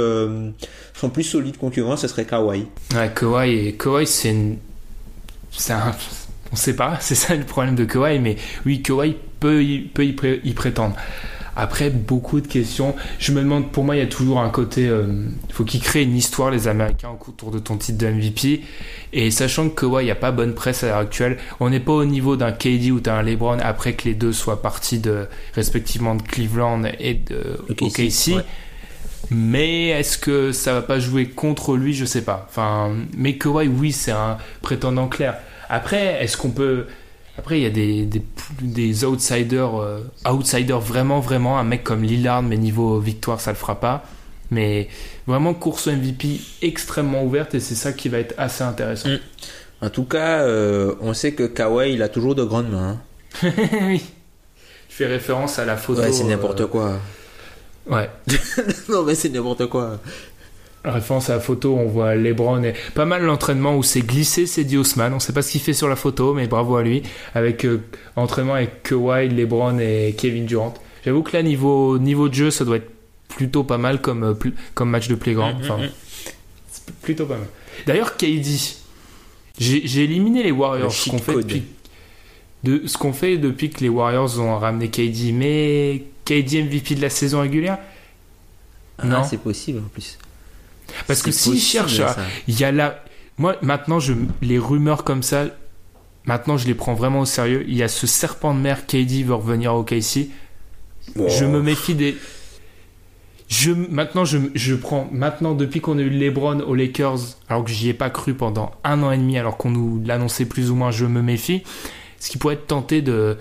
sont plus solides concurrents. Ce serait Kawhi. Ouais, Kawhi, et Kawhi c'est une... c'est un... On sait pas, c'est ça le problème de Kawhi, mais oui, Kawhi peut y, peut y, pré- y prétendre. Après, beaucoup de questions. Je me demande, pour moi, il y a toujours un côté. euh, Il faut qu'ils créent une histoire, les Américains, autour de ton titre de MVP. Et sachant que Kawhi, il n'y a pas bonne presse à l'heure actuelle, on n'est pas au niveau d'un KD ou d'un LeBron après que les deux soient partis de, respectivement de Cleveland et de OKC, ouais. Mais est-ce que ça va pas jouer contre lui Je sais pas. Enfin, mais Kawhi, oui, c'est un prétendant clair. Après, est-ce qu'on peut. Après, il y a des, des, des outsiders, euh, outsiders vraiment, vraiment. Un mec comme Lillard, mais niveau victoire, ça le fera pas. Mais vraiment, course au MVP extrêmement ouverte et c'est ça qui va être assez intéressant. Mm. En tout cas, euh, on sait que Kawhi, il a toujours de grandes mains. hein. oui. Je fais référence à la photo. Ouais, c'est n'importe euh, quoi. Ouais. non, mais c'est n'importe quoi. Référence à la photo, on voit Lebron et pas mal l'entraînement où c'est glissé, c'est dit Haussmann. On sait pas ce qu'il fait sur la photo, mais bravo à lui. Avec euh, entraînement avec Kawhi, Lebron et Kevin Durant. J'avoue que là, niveau, niveau de jeu, ça doit être plutôt pas mal comme, euh, pl- comme match de playground. Mm, Enfin, mm, mm. c'est plutôt pas mal. D'ailleurs, KD, j'ai j'ai éliminé les Warriors. Le Ce qu'on fait, depuis, de, ce qu'on fait depuis que les Warriors ont ramené KD. Mais KD MVP de la saison régulière? Non. Ah, c'est possible en plus. Parce que à, ça. il y a là, moi maintenant je, les rumeurs comme ça, maintenant je les prends vraiment au sérieux. Il y a ce serpent de mer, KD veut revenir au KC. Je me méfie des. Je, maintenant, je, je prends. Maintenant, depuis qu'on a eu LeBron aux Lakers, alors que j'y ai pas cru pendant un an et demi, alors qu'on nous l'annonçait plus ou moins, je me méfie. Ce qui pourrait être tenté de.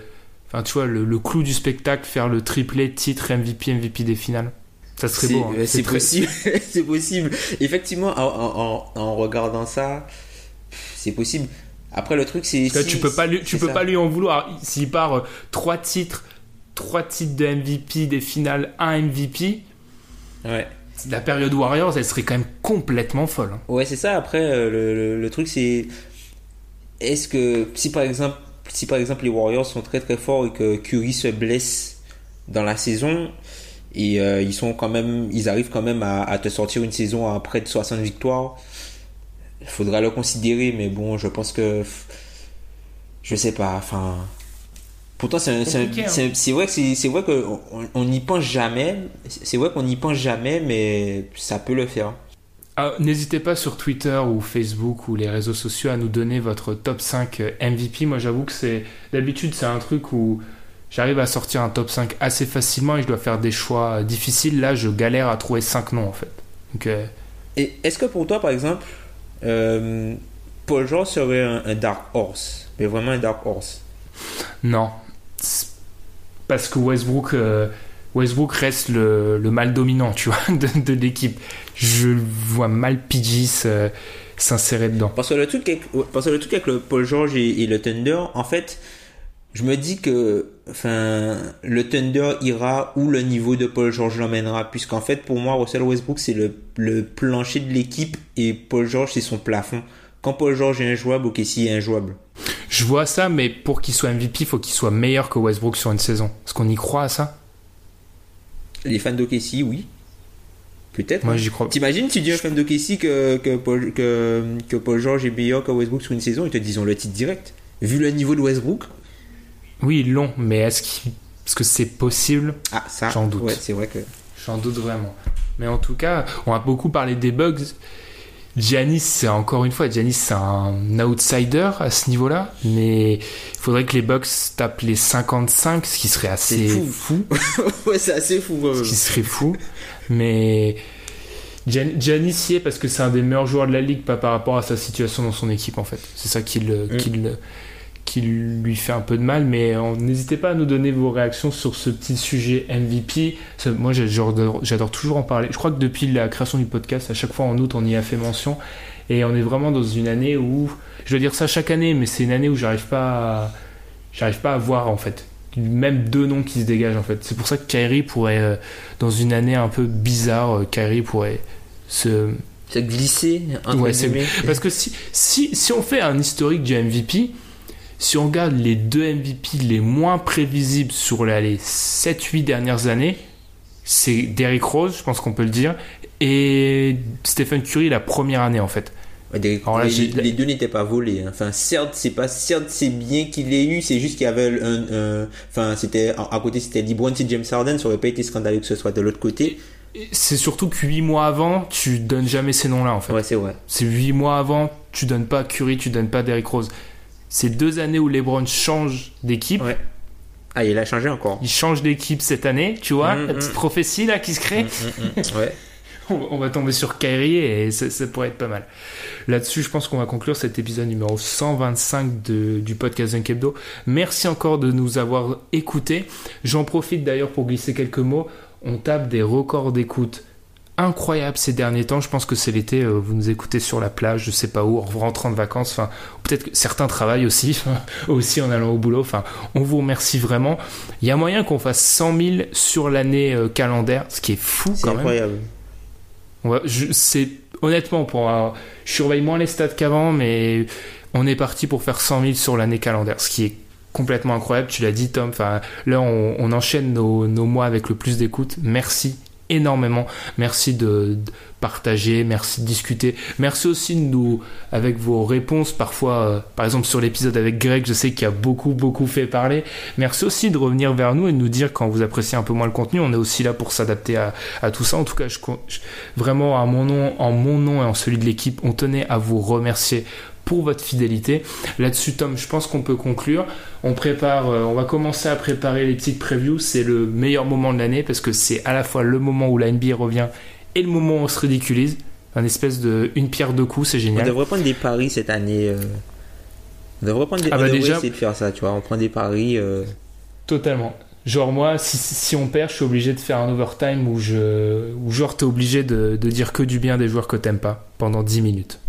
Enfin, tu vois, le, le clou du spectacle, faire le triplé titre MVP, MVP des finales. Ça serait beau. hein. c'est très- possible. c'est possible. Effectivement, en, en- regardant ça, c'est possible. Après, le truc, c'est. Si- tu peux pas lui, tu peux ça. pas lui en vouloir. S'il part euh, trois titres, trois titres de MVP des finales, un MVP, Ouais. la période Warriors, elle serait quand même complètement folle. hein. Ouais, c'est ça. Après, euh, le, le- le truc, c'est. Est-ce que. Si par exemple. Si par exemple les Warriors sont très très forts et que Curry se blesse dans la saison et euh, ils sont quand même ils arrivent quand même à, à te sortir une saison à près de 60 victoires il faudra le considérer mais bon je pense que je sais pas enfin pourtant c'est hein. vrai que c'est vrai que on- on n'y pense jamais c'est vrai qu'on n'y pense jamais mais ça peut le faire Ah, N'hésitez pas sur Twitter ou Facebook ou les réseaux sociaux à nous donner votre top 5 MVP. Moi, j'avoue que c'est d'habitude c'est un truc où j'arrive à sortir un top 5 assez facilement et je dois faire des choix difficiles. Là, je galère à trouver 5 noms en fait. Donc, euh, Et est-ce que pour toi, par exemple, euh, Paul George serait un, un dark horse Mais vraiment un dark horse? Non. Parce que Westbrook, euh, Westbrook reste le, le mal dominant, tu vois, de, de l'équipe. Je vois mal euh, s'insérer dedans. Parce que le truc avec, parce que le truc avec le Paul George et, et le Thunder, en fait, je me dis que enfin, le Thunder ira où le niveau de Paul George l'emmènera. Puisqu'en fait, pour moi, Russell Westbrook, c'est le, le plancher de l'équipe et Paul George, c'est son plafond. Quand Paul George est injouable, ok, si est injouable. Je vois ça, mais pour qu'il soit MVP, il faut qu'il soit meilleur que Westbrook sur une saison. Est-ce qu'on y croit à ça? Les fans d'OKC, oui. Peut-être. Moi, hein. j'y crois. T'imagines, tu dis à un fan d'OKC que, que, Paul, que, que Paul George est meilleur que Westbrook sur une saison, ils te disent le titre direct. Vu le niveau de Westbrook, Oui, ils l'ont, mais est-ce que c'est possible? Ah, ça, J'en doute. Ouais, c'est vrai que. J'en doute vraiment. Mais en tout cas, on a beaucoup parlé des bugs. Giannis, c'est encore une fois, Giannis, c'est un outsider à ce niveau-là. Mais il faudrait que les Bucks tapent les 55, ce qui serait assez fou. ouais, c'est assez fou. quand ce qui serait fou. Mais Gian- Giannis y est parce que c'est un des meilleurs joueurs de la ligue, pas par rapport à sa situation dans son équipe en fait. C'est ça qui, le, Mm. qui, le- qui lui fait un peu de mal. Mais euh, n'hésitez pas à nous donner vos réactions sur ce petit sujet MVP. Ça, moi j'adore, j'adore toujours en parler. Je crois que depuis la création du podcast, à chaque fois en août, on y a fait mention. Et on est vraiment dans une année où, je dois dire ça chaque année, mais c'est une année où j'arrive pas, à, j'arrive pas à voir en fait, même deux noms qui se dégagent en fait. C'est pour ça que Kyrie pourrait, euh, dans une année un peu bizarre, euh, Kyrie pourrait se Se glisser, Ouais, c'est- guillemets. Parce que si, si, si on fait un historique du MVP, si on regarde les deux MVP les moins prévisibles sur les, les 7-8 dernières années, c'est Derrick Rose, je pense qu'on peut le dire, et Stephen Curry la première année en fait. Ouais, là, les, deux n'étaient pas volés. hein. Enfin, certes, c'est pas, certes, c'est bien qu'il l'ait eu. C'est juste qu'il y avait un, enfin, c'était à côté, c'était LeBron, c'est James Harden. Ça aurait pas été scandaleux que ce soit de l'autre côté. C'est surtout que 8 mois avant, tu donnes jamais ces noms-là en fait. Ouais, c'est vrai. C'est 8 mois avant, tu donnes pas Curry, tu donnes pas Derrick Rose. C'est deux années où LeBron change d'équipe. Ouais. Ah, il a changé encore. Il change d'équipe cette année, tu vois, Mm, la mm. petite prophétie là qui se crée. Mm, mm, mm. Ouais. On va- tomber sur Kyrie et ça, ça pourrait être pas mal. Là-dessus, je pense qu'on va conclure cet épisode numéro 125 de- du podcast Dunk Hebdo. Merci encore de nous avoir écoutés. J'en profite d'ailleurs pour glisser quelques mots. On tape des records d'écoute incroyables ces derniers temps. Je pense que c'est l'été, euh, vous nous écoutez sur la plage, je sais pas où, en rentrant de vacances. Enfin, peut-être que certains travaillent aussi, aussi en allant au boulot. Enfin, on vous remercie vraiment. Il y a moyen qu'on fasse 100 000 sur l'année euh, calendaire, ce qui est fou C'est quand même. incroyable. Je- c'est honnêtement pour je surveille moins les stats qu'avant, mais on est parti pour faire 100 000 sur l'année calendaire, ce qui est complètement incroyable. Tu l'as dit, Tom. Enfin, là, on, on enchaîne nos, nos mois avec le plus d'écoute. Merci énormément. Merci de, partager, merci de discuter. Merci aussi de nous, avec vos réponses, parfois, euh, par exemple sur l'épisode avec Greg, je sais qu'il a beaucoup, beaucoup fait parler. Merci aussi de revenir vers nous et de nous dire quand vous appréciez un peu moins le contenu. On est aussi là pour s'adapter à, tout ça. En tout cas, je, je- vraiment, à mon nom, en mon nom et en celui de l'équipe, on tenait à vous remercier pour votre fidélité. Là-dessus, Tom, je pense qu'on peut conclure. On prépare, euh, on va commencer à préparer les petites previews. C'est le meilleur moment de l'année parce que c'est à la fois le moment où la NBA revient et le moment où on se ridiculise. Un espèce de une pierre deux coups, c'est On génial. devrait prendre des paris cette année. euh. On devrait prendre des. Ah on bah devrait déjà- essayer de faire ça, tu vois. On prend des paris. euh, Totalement. Genre moi, si, si on perd, je suis obligé de faire un overtime où je, où genre t'es obligé de, de dire que du bien des joueurs que t'aimes pas pendant 10 minutes.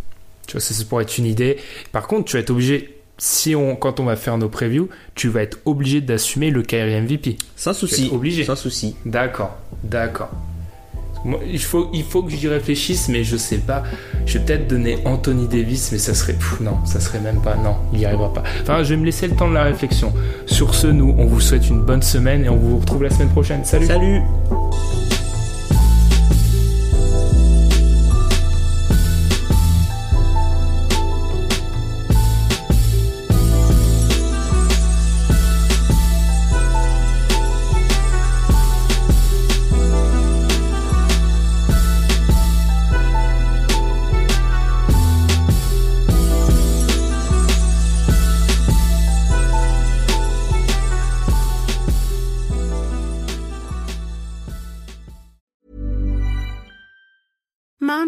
Tu vois, ça c'est pour être une idée. Par contre, tu vas être obligé, si on, quand on va faire nos previews, tu vas être obligé d'assumer le Kyrie MVP. Sans souci. obligé. Sans souci. D'accord, d'accord. Moi, il faut, il faut que j'y réfléchisse, mais je sais pas. Je vais peut-être donner Anthony Davis, mais ça serait, pff, non, ça serait même pas, non, il y arrivera pas. Enfin, je vais me laisser le temps de la réflexion. Sur ce, nous, on vous souhaite une bonne semaine et on vous retrouve la semaine prochaine. Salut. Salut.